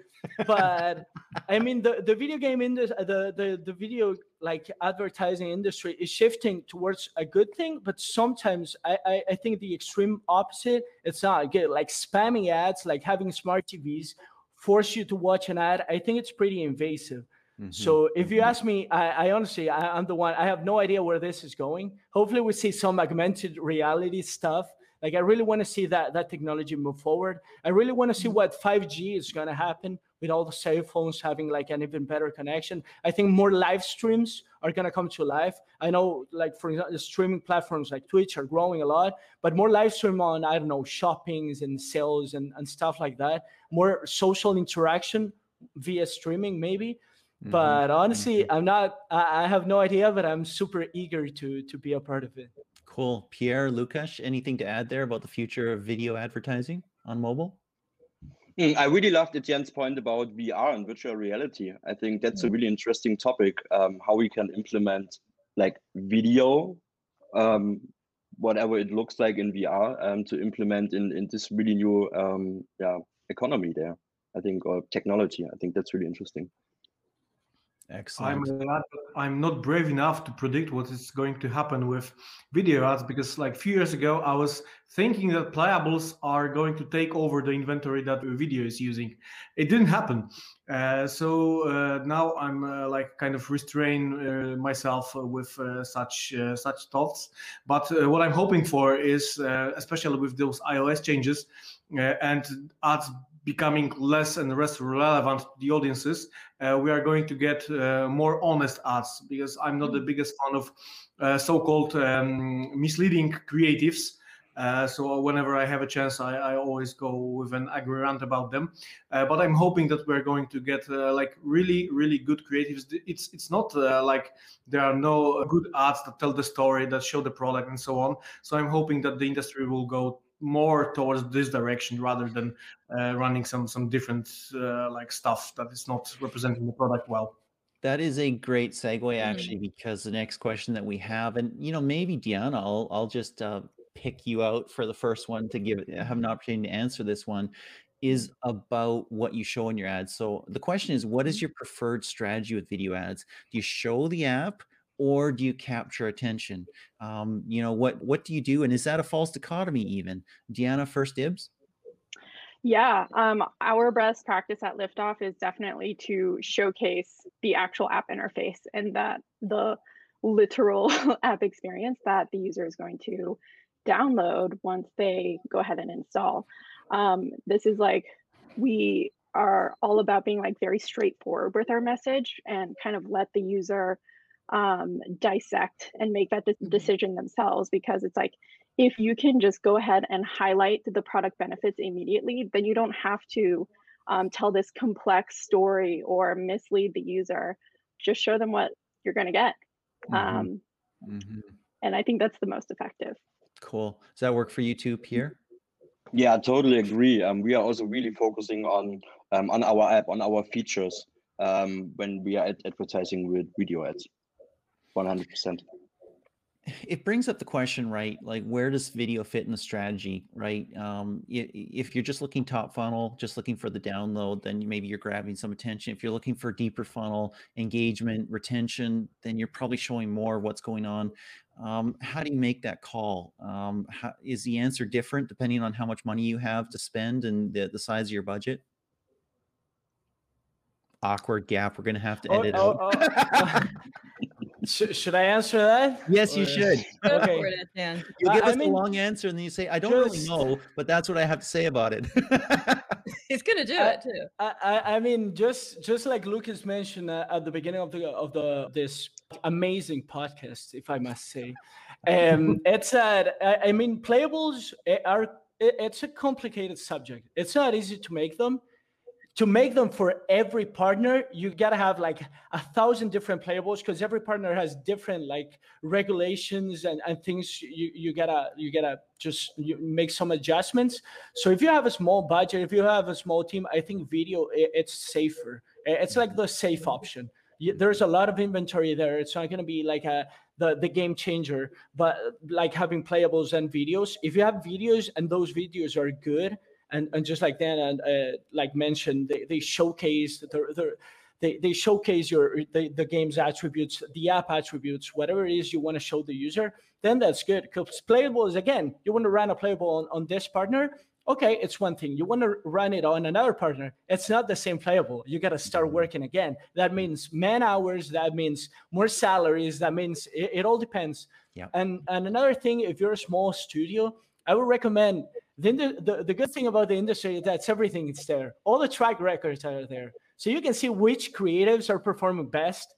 But I mean, the, the video game industry, the, the the video like advertising industry is shifting towards a good thing. But sometimes I, I I think the extreme opposite. It's not good. Like spamming ads, like having smart TVs force you to watch an ad. I think it's pretty invasive. Mm-hmm. So if you ask me, I, I honestly, I, I'm the one. I have no idea where this is going. Hopefully, we see some augmented reality stuff. Like I really want to see that that technology move forward. I really want to see what 5G is going to happen with all the cell phones having like an even better connection. I think more live streams are going to come to life. I know, like for example, the streaming platforms like Twitch are growing a lot, but more live stream on I don't know shoppings and sales and and stuff like that. More social interaction via streaming maybe Mm-hmm. but honestly i'm not I, I have no idea but i'm super eager to to be a part of it Cool. Pierre, Lukash, anything to add there about the future of video advertising on mobile? Mm, I really loved Etienne's point about VR and virtual reality. I think that's a really interesting topic. Um, how we can implement like video, um, whatever it looks like in VR, um, to implement in in this really new um, yeah economy there. I think or technology. I think that's really interesting. Excellent. I'm, not brave enough to predict what is going to happen with video ads because, like a few years ago, I was thinking that playables are going to take over the inventory that video is using. It didn't happen. Uh, so uh, now I'm uh, like kind of restrain uh, myself with uh, such uh, such thoughts. But what I'm hoping for is, especially with those iOS changes and ads becoming less and less relevant to the audiences, uh, we are going to get uh, more honest ads because I'm not the biggest fan of uh, so-called um, misleading creatives. Uh, so whenever I have a chance, I, I always go with an angry rant about them. Uh, but I'm hoping that we're going to get uh, like really, really good creatives. It's it's not like there are no good ads that tell the story, that show the product, and so on. So I'm hoping that the industry will go more towards this direction rather than uh, running some some different uh, like stuff that is not representing the product well. That is a great segue, actually, mm. because the next question that we have, and you know, maybe Diana, I'll I'll just uh, pick you out for the first one to give have an opportunity to answer this one, is about what you show in your ads. So the question is, what is mm-hmm. your preferred strategy with video ads? Do you show the app? Or do you capture attention? Um, you know, what what do you do? And is that a false dichotomy even? Deanna, first dibs? Yeah, um, our best practice at Liftoff is definitely to showcase the actual app interface and that the literal app experience that the user is going to download once they go ahead and install. Um, this is like we are all about being like very straightforward with our message and kind of let the user um, dissect and make that de- mm-hmm. decision themselves because it's like if you can just go ahead and highlight the product benefits immediately then you don't have to um, tell this complex story or mislead the user. Just show them what you're going to get. Mm-hmm. Um, mm-hmm. and i think that's the most effective. Cool. Does that work for you too pierre? Yeah i totally agree. Um, we are also really focusing on um, on our app on our features um, when we are ad- advertising with video ads 100%. It brings up the question, right? Like, where does video fit in the strategy, right? Um, if you're just looking top funnel, just looking for the download, then maybe you're grabbing some attention. If you're looking for deeper funnel engagement, retention, then you're probably showing more of what's going on. Um, how do you make that call? Um, how, is the answer different depending on how much money you have to spend and the, the size of your budget? Awkward gap. We're going to have to oh, edit oh, out. Sh- should I answer that? Yes, you should. okay. It, you give I, us I mean, a long answer and then you say, I don't just, really know, but that's what I have to say about it. He's gonna do it too. I, I mean, just just like Lucas mentioned uh, at the beginning of the of the this amazing podcast, if I must say, um, it's that I mean, playables eh, are it's a complicated subject. It's not easy to make them to make them for every partner you got to have like a thousand different playables because every partner has different like regulations and, and things you, you gotta you gotta just make some adjustments. So if you have a small budget if you have a small team i think video it, it's safer. It's like the safe option. There's a lot of inventory there. It's not to be like a the, the game changer. But like having playables and videos if you have videos and those videos are good and and just like Dan and uh, like mentioned, they, they showcase the, the they, they showcase your the, the game's attributes, the app attributes, whatever it is you want to show the user, then that's good. Because playable is again, you want to run a playable on, on this partner. Okay, it's one thing. You want to run it on another partner. It's not the same playable. You got to start working again. That means man hours. That means more salaries. That means it, it all depends. Yeah. And and another thing, if you're a small studio, I would recommend the, the, the good thing about the industry is that everything is there. All the track records are there. So you can see which creatives are performing best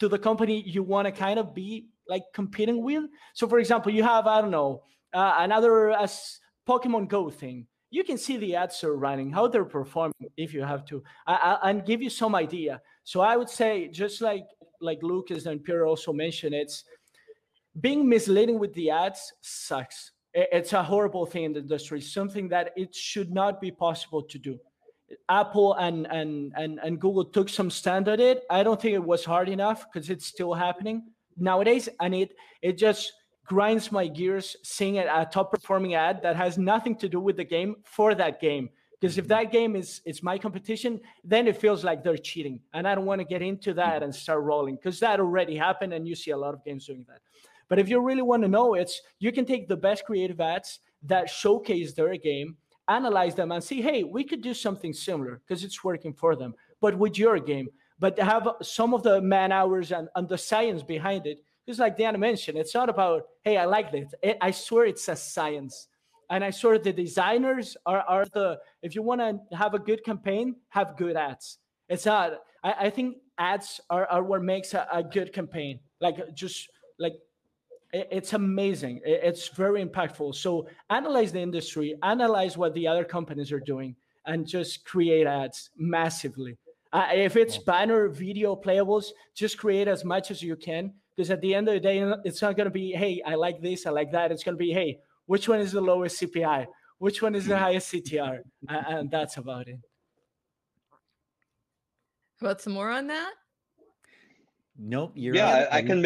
to the company you want to kind of be like competing with. So for example, you have, I don't know, uh, another as Pokemon Go thing. You can see the ads are running, how they're performing if you have to, uh, and give you some idea. So I would say, just like like Lucas and Pierre also mentioned, it's being misleading with the ads sucks it's a horrible thing in the industry, something that it should not be possible to do. Apple and and and, and Google took some stand at it. I don't think it was hard enough because it's still happening nowadays, and it it just grinds my gears seeing a top performing ad that has nothing to do with the game for that game Because if mm-hmm. that game is it's my competition, then it feels like they're cheating, and I don't want to get into that and start rolling because that already happened, and you see a lot of games doing that. But if you really want to know, it's you can take the best creative ads that showcase their game, analyze them, and see, hey, we could do something similar because it's working for them, but with your game. But have some of the man hours and, and the science behind it. Because, like Diana mentioned, it's not about, hey, I like this. It, I swear it's a science. And I swear the designers are, are the, if you want to have a good campaign, have good ads. It's not, I, I think ads are, are what makes a, a good campaign. Like just like it's amazing. It's very impactful. So analyze the industry analyze what the other companies are doing and just create ads massively. Uh, if it's banner video playables just create as much as you can because at the end of the day it's not going to be hey i like this i like that. It's going to be hey which one is the lowest cpi which one is the mm-hmm. highest ctr and that's about it. About some more on that? Nope you're yeah I, I, can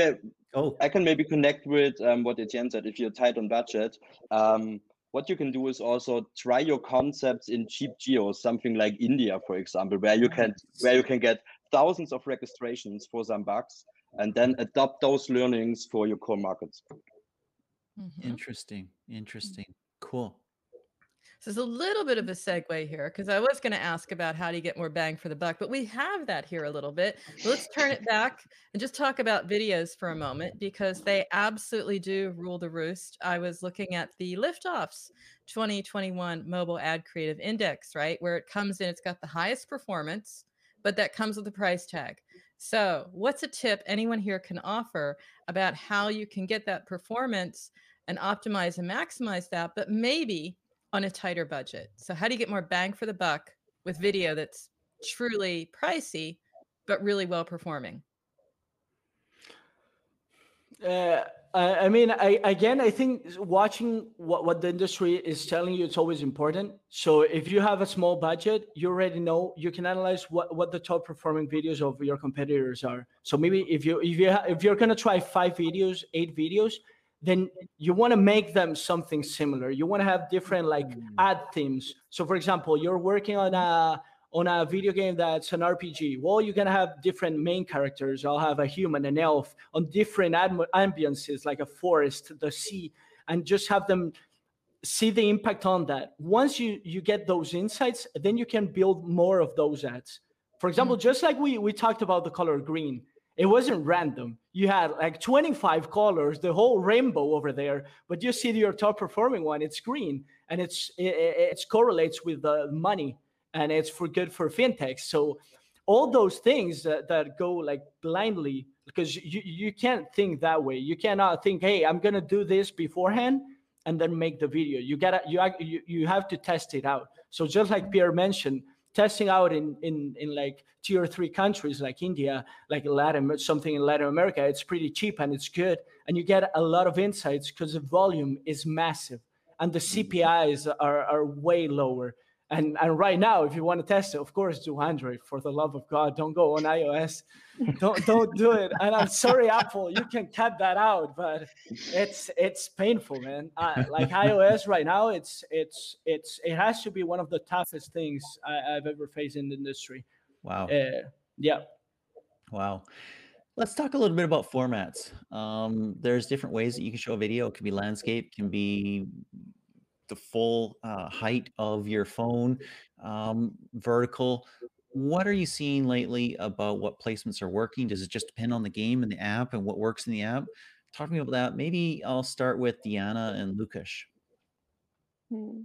Oh, I can maybe connect with um, what Etienne said. If you're tight on budget, um, what you can do is also try your concepts in cheap geos, something like India, for example, where you can where you can get thousands of registrations for some bucks, and then adopt those learnings for your core markets. Mm-hmm. Interesting, interesting, cool. So it's a little bit of a segue here because I was going to ask about how do you get more bang for the buck, but we have that here a little bit. Let's turn it back and just talk about videos for a moment because they absolutely do rule the roost. I was looking at the Liftoffs 2021 Mobile Ad Creative Index, right? Where it comes in, it's got the highest performance, but that comes with a price tag. So, what's a tip anyone here can offer about how you can get that performance and optimize and maximize that, but maybe on a tighter budget. So how do you get more bang for the buck with video that's truly pricey but really well performing? Uh, I mean, I, again, I think watching what, what the industry is telling you, it's always important. So if you have a small budget, you already know you can analyze what, what the top performing videos of your competitors are. So maybe if you if you ha- if you're gonna try five videos, eight videos, then you want to make them something similar. You want to have different like mm. ad themes. So for example, you're working on a on a video game that's an RPG. Well, you're gonna have different main characters. I'll have a human, an elf, on different ambiances like a forest, the sea, and just have them see the impact on that. Once you you get those insights, then you can build more of those ads. For example, mm. just like we we talked about the color green, it wasn't random. You had like 25 colors, the whole rainbow over there, but you see your top performing one, it's green and it's it, it correlates with the money and it's for good for fintech. So all those things that, that go like blindly because you, you can't think that way. You cannot think, hey, I'm gonna do this beforehand and then make the video. You gotta you you, you have to test it out. So just like Pierre mentioned, testing out in in in like tier three countries like India, like Latin something in Latin America, it's pretty cheap and it's good, and you get a lot of insights because the volume is massive and the CPIs are are way lower. And and right now, if you want to test it, of course, do Android. For the love of God, don't go on iOS. don't don't do it. And I'm sorry, Apple, you can cut that out, but it's it's painful, man. Uh, like iOS right now, it's it's it's it has to be one of the toughest things I, have ever faced in the industry. Wow. Uh, yeah. Wow. Let's talk a little bit about formats. Um, there's different ways that you can show a video. It can be landscape, can be the full uh, height of your phone, um, vertical. What are you seeing lately about what placements are working? Does it just depend on the game and the app and what works in the app? Talk to me about that. Maybe I'll start with Diana and Lukas. Hmm.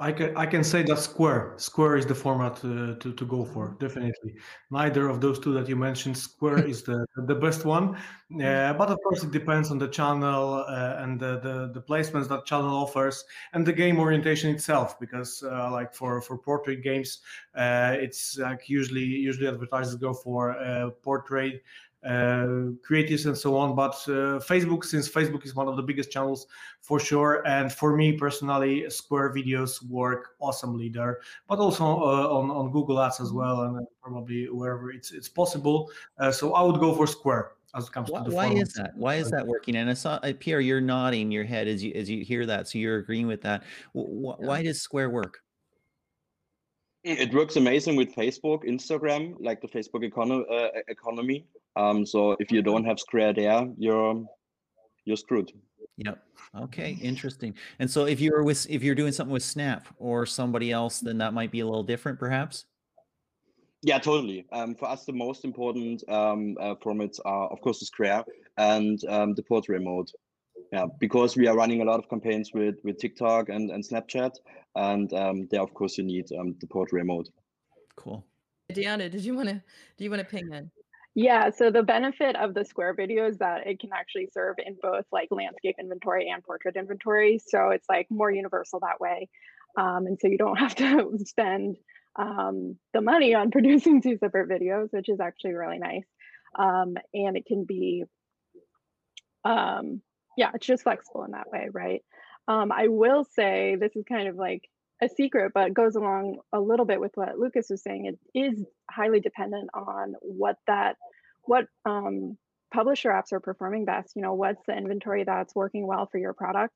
I can I can say that Square Square is the format uh, to to go for definitely. Neither of those two that you mentioned, Square is the the best one. Uh, but of course, it depends on the channel uh, and the, the, the placements that channel offers and the game orientation itself. Because uh, like for for portrait games, uh, it's like usually usually advertisers go for uh, portrait uh, creatives and so on. But uh, Facebook, since Facebook is one of the biggest channels for sure, and for me personally, Square videos work awesomely there, but also uh, on on Google Ads as well, and probably wherever it's it's possible. Uh, so I would go for Square. As it comes why, to the why is that? Why is that working? And I saw uh, Pierre, you're nodding your head as you as you hear that, so you're agreeing with that. Why does Square work? It works amazing with Facebook, Instagram, like the Facebook econo- uh, economy. Um, so if you don't have Square there, you're you're screwed. Yep. Okay. Interesting. And so if you're with if you're doing something with Snap or somebody else, then that might be a little different, perhaps. Yeah, totally. Um, for us, the most important um, uh, formats are, of course, the Square and um, the portrait mode. Yeah, because we are running a lot of campaigns with with TikTok and and Snapchat, and um, there, of course, you need um, the portrait mode. Cool. Deanna, did you want to do you want to ping in? Yeah, so the benefit of the square video is that it can actually serve in both like landscape inventory and portrait inventory. So it's like more universal that way. Um, and so you don't have to spend um, the money on producing two separate videos, which is actually really nice. Um, and it can be, um, yeah, it's just flexible in that way, right? Um, I will say this is kind of like a secret, but goes along a little bit with what Lucas was saying. It is highly dependent on what that, what um, publisher apps are performing best. You know, what's the inventory that's working well for your product.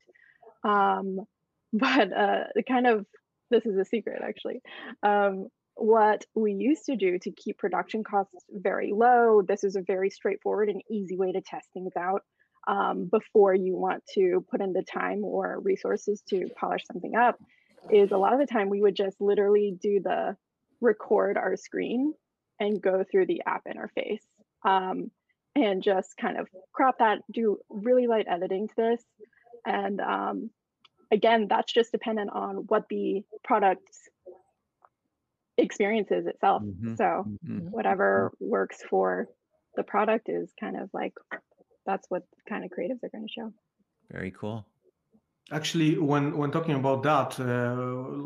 Um, but uh, kind of this is a secret actually. Um, what we used to do to keep production costs very low, this is a very straightforward and easy way to test things out um, before you want to put in the time or resources to polish something up, is a lot of the time we would just literally do the record our screen and go through the app interface um, and just kind of crop that, do really light editing to this. And um, again, that's just dependent on what the product's experiences itself. Mhm, So mhm. whatever works for the product is kind of like that's what kind of creatives are going to show. Very cool. Actually, when when talking about that, uh,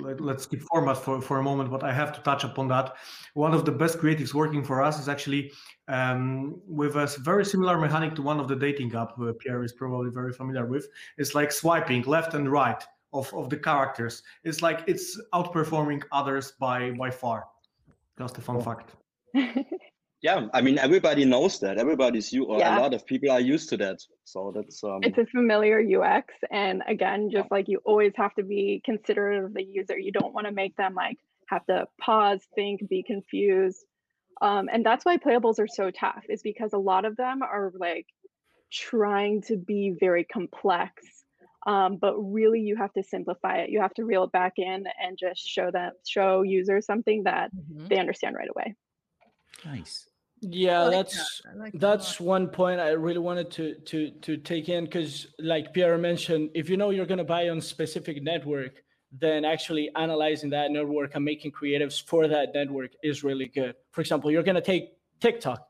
let, let's skip format for, for a moment, but I have to touch upon that. One of the best creatives working for us is actually um, with a very similar mechanic to one of the dating app uh, Pierre is probably very familiar with. It's like swiping left and right of, of the characters. It's like it's outperforming others by by far. Just a fun fact. Yeah, I mean everybody knows that. Everybody's you or Yeah. a lot of people are used to that. So that's um it's a familiar UX. And again, just like you always have to be considerate of the user. You don't want to make them like have to pause, think, be confused. Um, and that's why playables are so tough, is because a lot of them are like trying to be very complex. Um, but really you have to simplify it. You have to reel it back in and just show them show users something that Mhm. they understand right away. Nice. Yeah, like that's that. I like that that's one point I really wanted to to to take in because, like Pierre mentioned, if you know you're gonna buy on specific network, then actually analyzing that network and making creatives for that network is really good. For example, you're gonna take TikTok.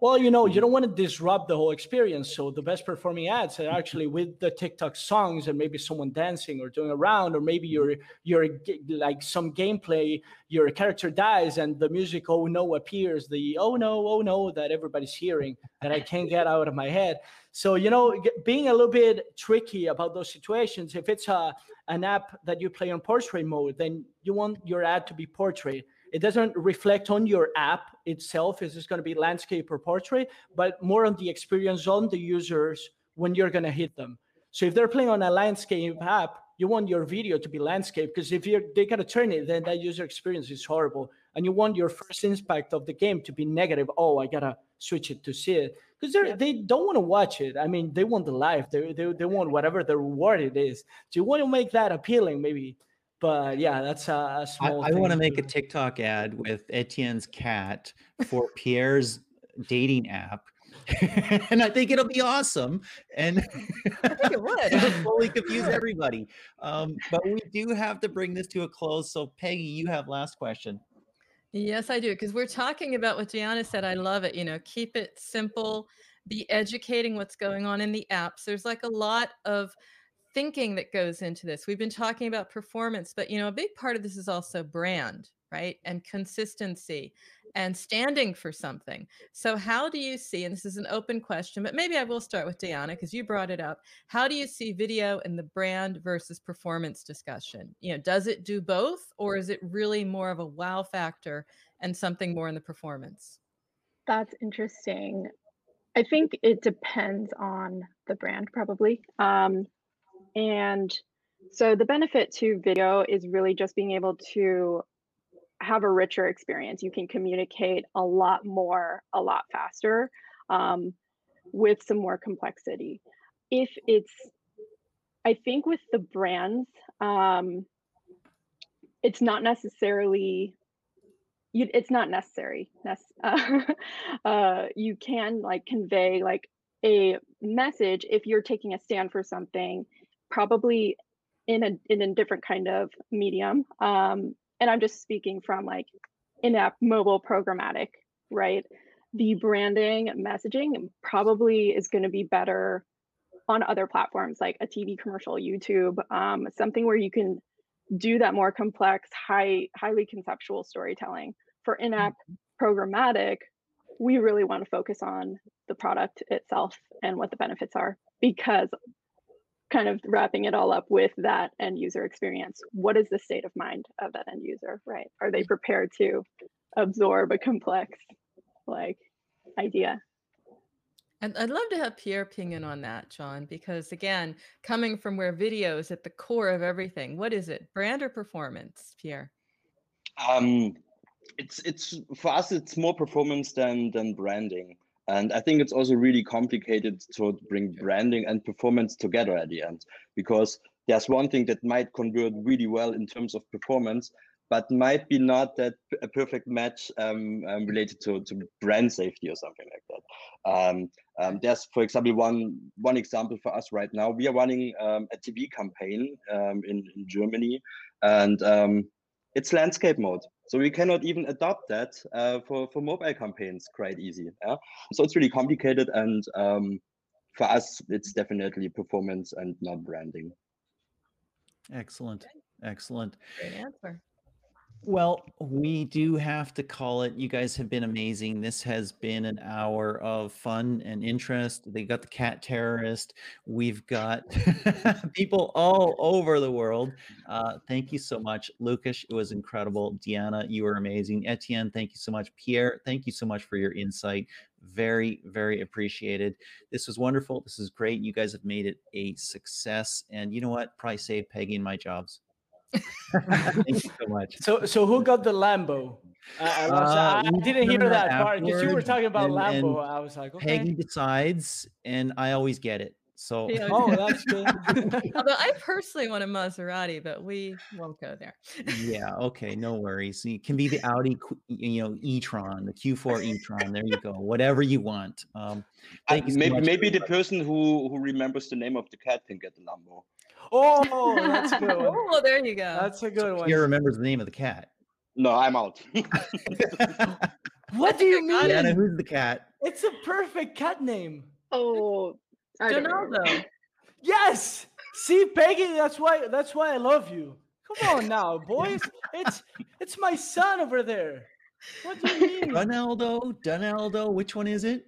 Well, you know, you hmm. don't want to disrupt the whole experience. So the best performing ads are mm-hmm. actually with the TikTok songs and maybe someone dancing or doing a round, or maybe mm-hmm. you're you're like some gameplay, your character dies and the music oh no appears, the oh no, oh no that everybody's hearing that I can't get out of my head. So you know, being a little bit tricky about those situations. If it's a an app that you play on portrait mode, then you want your ad to be portrait. It doesn't reflect on your app itself. Is just going to be landscape or portrait, but more on the experience on the users when you're going to hit them. So if they're playing on a landscape app, you want your video to be landscape because if you're they gotta turn it, then that user experience is horrible. And you want your first impact of the game to be negative. Oh, I gotta switch it to see it. Because they they don't want to watch it. I mean, they want the life. They, they they want whatever the reward it is. So you want to make that appealing, maybe. But yeah, that's a, a I, small. I want to make a TikTok ad with Etienne's cat for Pierre's dating app. and I think it'll be awesome. And I think it would. it'll totally confuse everybody. Um, but we do have to bring this to a close. So, Peggy, you have last question. Yes, I do. Because we're talking about what Gianna said. I love it. You know, keep it simple, be educating what's going on in the apps. There's like a lot of thinking that goes into this. We've been talking about performance, but you know, a big part of this is also brand, right? And consistency and standing for something. So, how do you see, and this is an open question, but maybe I will start with Diana because you brought it up. How do you see video in the brand versus performance discussion? You know, does it do both, or is it really more of a wow factor and something more in the performance? That's interesting. I think it depends on the brand, probably. Um, and so the benefit to video is really just being able to have a richer experience. You can communicate a lot more, a lot faster, um, with some more complexity. If it's, I think with the brands, um, it's not necessarily you, it's not necessary. Uh, uh, you can like convey like a message if you're taking a stand for something, probably in a in a different kind of medium. Um, and I'm just speaking from like in-app mobile programmatic, right? The branding messaging probably is going to be better on other platforms like a TV commercial, YouTube, um, something where you can do that more complex, high, highly conceptual storytelling. For in-app mm-hmm. programmatic, we really want to focus on the product itself and what the benefits are because kind of wrapping it all up with that end user experience. What is the state of mind of that end user, right? Are they prepared to absorb a complex like idea? And I'd love to have Pierre ping in on that, John, because again, coming from where video is at the core of everything, what is it, brand or performance, Pierre? Um, it's it's for us, it's more performance than than branding, and I think it's also really complicated to bring branding and performance together at the end because there's one thing that might convert really well in terms of performance, but might be not that a perfect match um, um, related to, to brand safety or something like that. Um, um, there's, for example, one one example for us right now. We are running um, a TV campaign um, in, in Germany, and it's landscape mode. So we cannot even adopt that uh, for, for mobile campaigns quite easy. Yeah? So it's really complicated, and for us, it's definitely performance and not branding. Excellent. Excellent. Great answer. Well, we do have to call it. You guys have been amazing. This has been an hour of fun and interest. They got the cat terrorist. We've got people all over the world. Uh, thank you so much, Lucas. It was incredible. Deanna, you were amazing. Etienne, thank you so much. Pierre, thank you so much for your insight. Very, very appreciated. This was wonderful. This is great. You guys have made it a success. And you know what? Probably saved Peggy and my jobs. Thank you so much. So, so who got the Lambo? I, uh, I didn't hear that part because you were talking about and, Lambo. And I was like, okay. Peggy decides, and I always get it. So, yeah, oh, that's good. Although I personally want a Maserati, but we won't go there. yeah. Okay. No worries. You can be the Audi, you know, e-tron, the Q4 e-tron. There you go. Whatever you want. Um, uh, maybe, so maybe the person who who remembers the name of the cat can get the Lambo. Oh, that's good. oh, there you go. That's a good one. He remembers the name of the cat. No, I'm out. what do you mean? Anna, who's the cat? It's a perfect cat name. Oh, Donaldo. Yes. See, Peggy, that's why that's why I love you. Come on now, boys. it's it's my son over there. What do you mean? Donaldo, Donaldo, which one is it?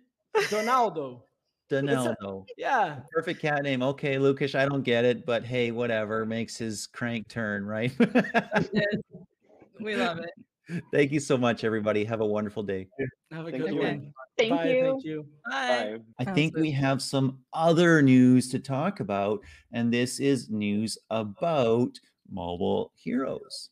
Donaldo. Donaldo. yeah. Perfect cat name. Okay, Lucas, I don't get it, but hey, whatever. Makes his crank turn, right? we love it. Thank you so much, everybody. Have a wonderful day. Have a Thank good you. one. Thank Bye. you. Thank you. Bye. I think we have some other news to talk about, and this is news about mobile heroes.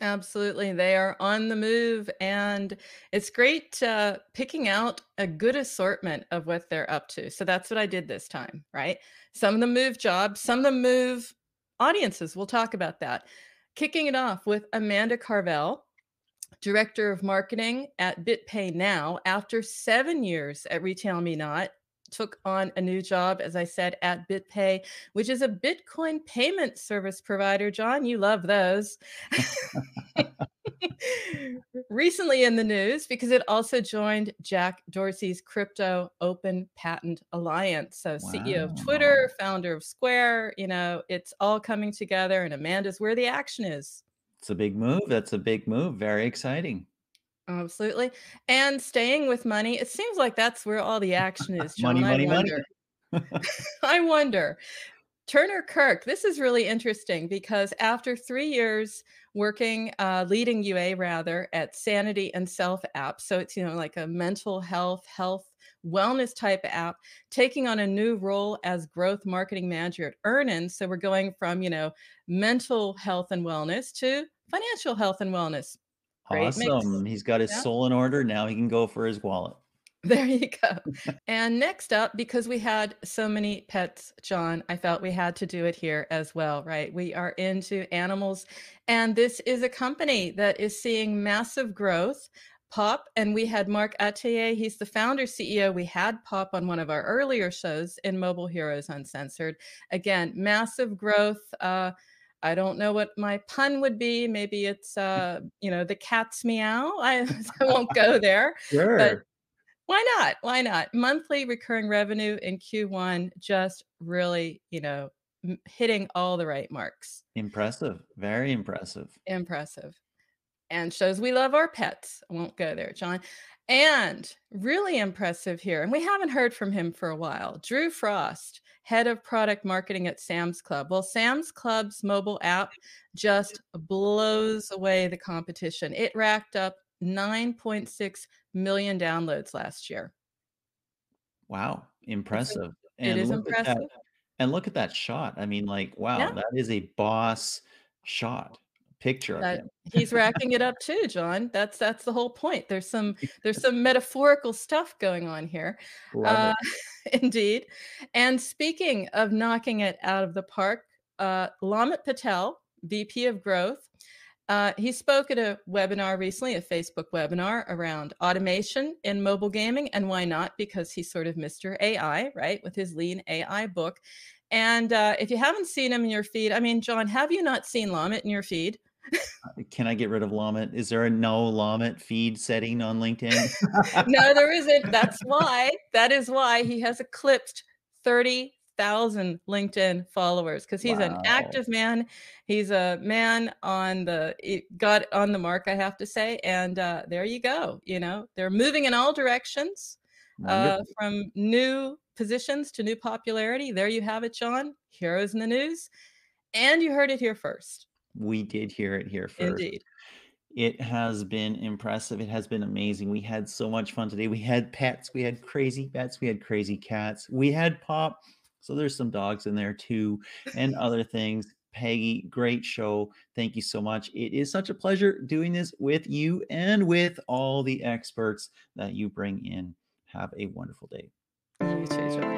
Absolutely. They are on the move, and it's great uh, picking out a good assortment of what they're up to. So that's what I did this time, right? Some of them move jobs, some of them move audiences. We'll talk about that. Kicking it off with Amanda Carvel, Director of Marketing at BitPay Now. After seven years at RetailMeNot, took on a new job, as I said, at BitPay, which is a Bitcoin payment service provider. John, you love those. Recently in the news because it also joined Jack Dorsey's Crypto Open Patent Alliance. So, wow. CEO of Twitter, founder of Square, you know, it's all coming together, and Amanda's where the action is. It's a big move. That's a big move. Very exciting. Absolutely. And staying with money, it seems like that's where all the action is, John. money, money, I wonder. money. I wonder. Turner Kirk, this is really interesting because after three years working, uh, leading UA rather at Sanity and Self app, so it's you know like a mental health, health, wellness type app, taking on a new role as growth marketing manager at Earnin. So we're going from you know mental health and wellness to financial health and wellness Awesome. He's got his Yeah. soul in order. Now he can go for his wallet. There you go. and next up, because we had so many pets, John, I felt we had to do it here as well, right? We are into animals, and this is a company that is seeing massive growth. Pawp, and we had Marc Atiyeh, he's the founder CEO. We had Pawp on one of our earlier shows in Mobile Heroes Uncensored. Again, massive growth. Uh, I don't know what my pun would be. Maybe it's, uh, you know, the cat's meow. I, I won't go there. Sure. Why not? Why not? Monthly recurring revenue in Q1 just really, you know, hitting all the right marks. impressive. Very impressive. Impressive. And shows we love our pets. I won't go there, John. And really impressive here. And we haven't heard from him for a while. Drew Frost, head of product marketing at Sam's Club. Well, Sam's Club's mobile app just blows away the competition. It racked up 9.6 million downloads last year. Wow. Impressive. it is at that- impressive. and look at that shot. I mean, like, wow, Yeah. that is a boss shot. Picture of him. he's racking it up too, John. That's that's the whole point. There's some there's some metaphorical stuff going on here. Love Uh, it. indeed. And speaking of knocking it out of the park, uh, Lomit Patel, VP of Growth, uh, he spoke at a webinar recently, a Facebook webinar around automation in mobile gaming, and why not? Because he's sort of Mr. AI, right, with his Lean AI book. And uh, if you haven't seen him in your feed, I mean, John, have you not seen Lamit in your feed? Can I get rid of Lomit? Is there a no Lomit feed setting on LinkedIn? no, there isn't. That's why. That is why he has eclipsed 30,000 LinkedIn followers because he's an active man. He's a man on the got on the mark, I have to say. And uh, there you go. You know, they're moving in all directions uh, from new positions to new popularity. There you have it, John. Heroes in the news. And you heard it here first. We did hear it here first. Indeed. It has been impressive. It has been amazing. We had so much fun today. We had pets, we had crazy pets, we had crazy cats, we had Pawp. So there's some dogs in there too, and other things. Peggy, great show. Thank you so much. It is such a pleasure doing this with you and with all the experts that you bring in. Have a wonderful day. You too, John.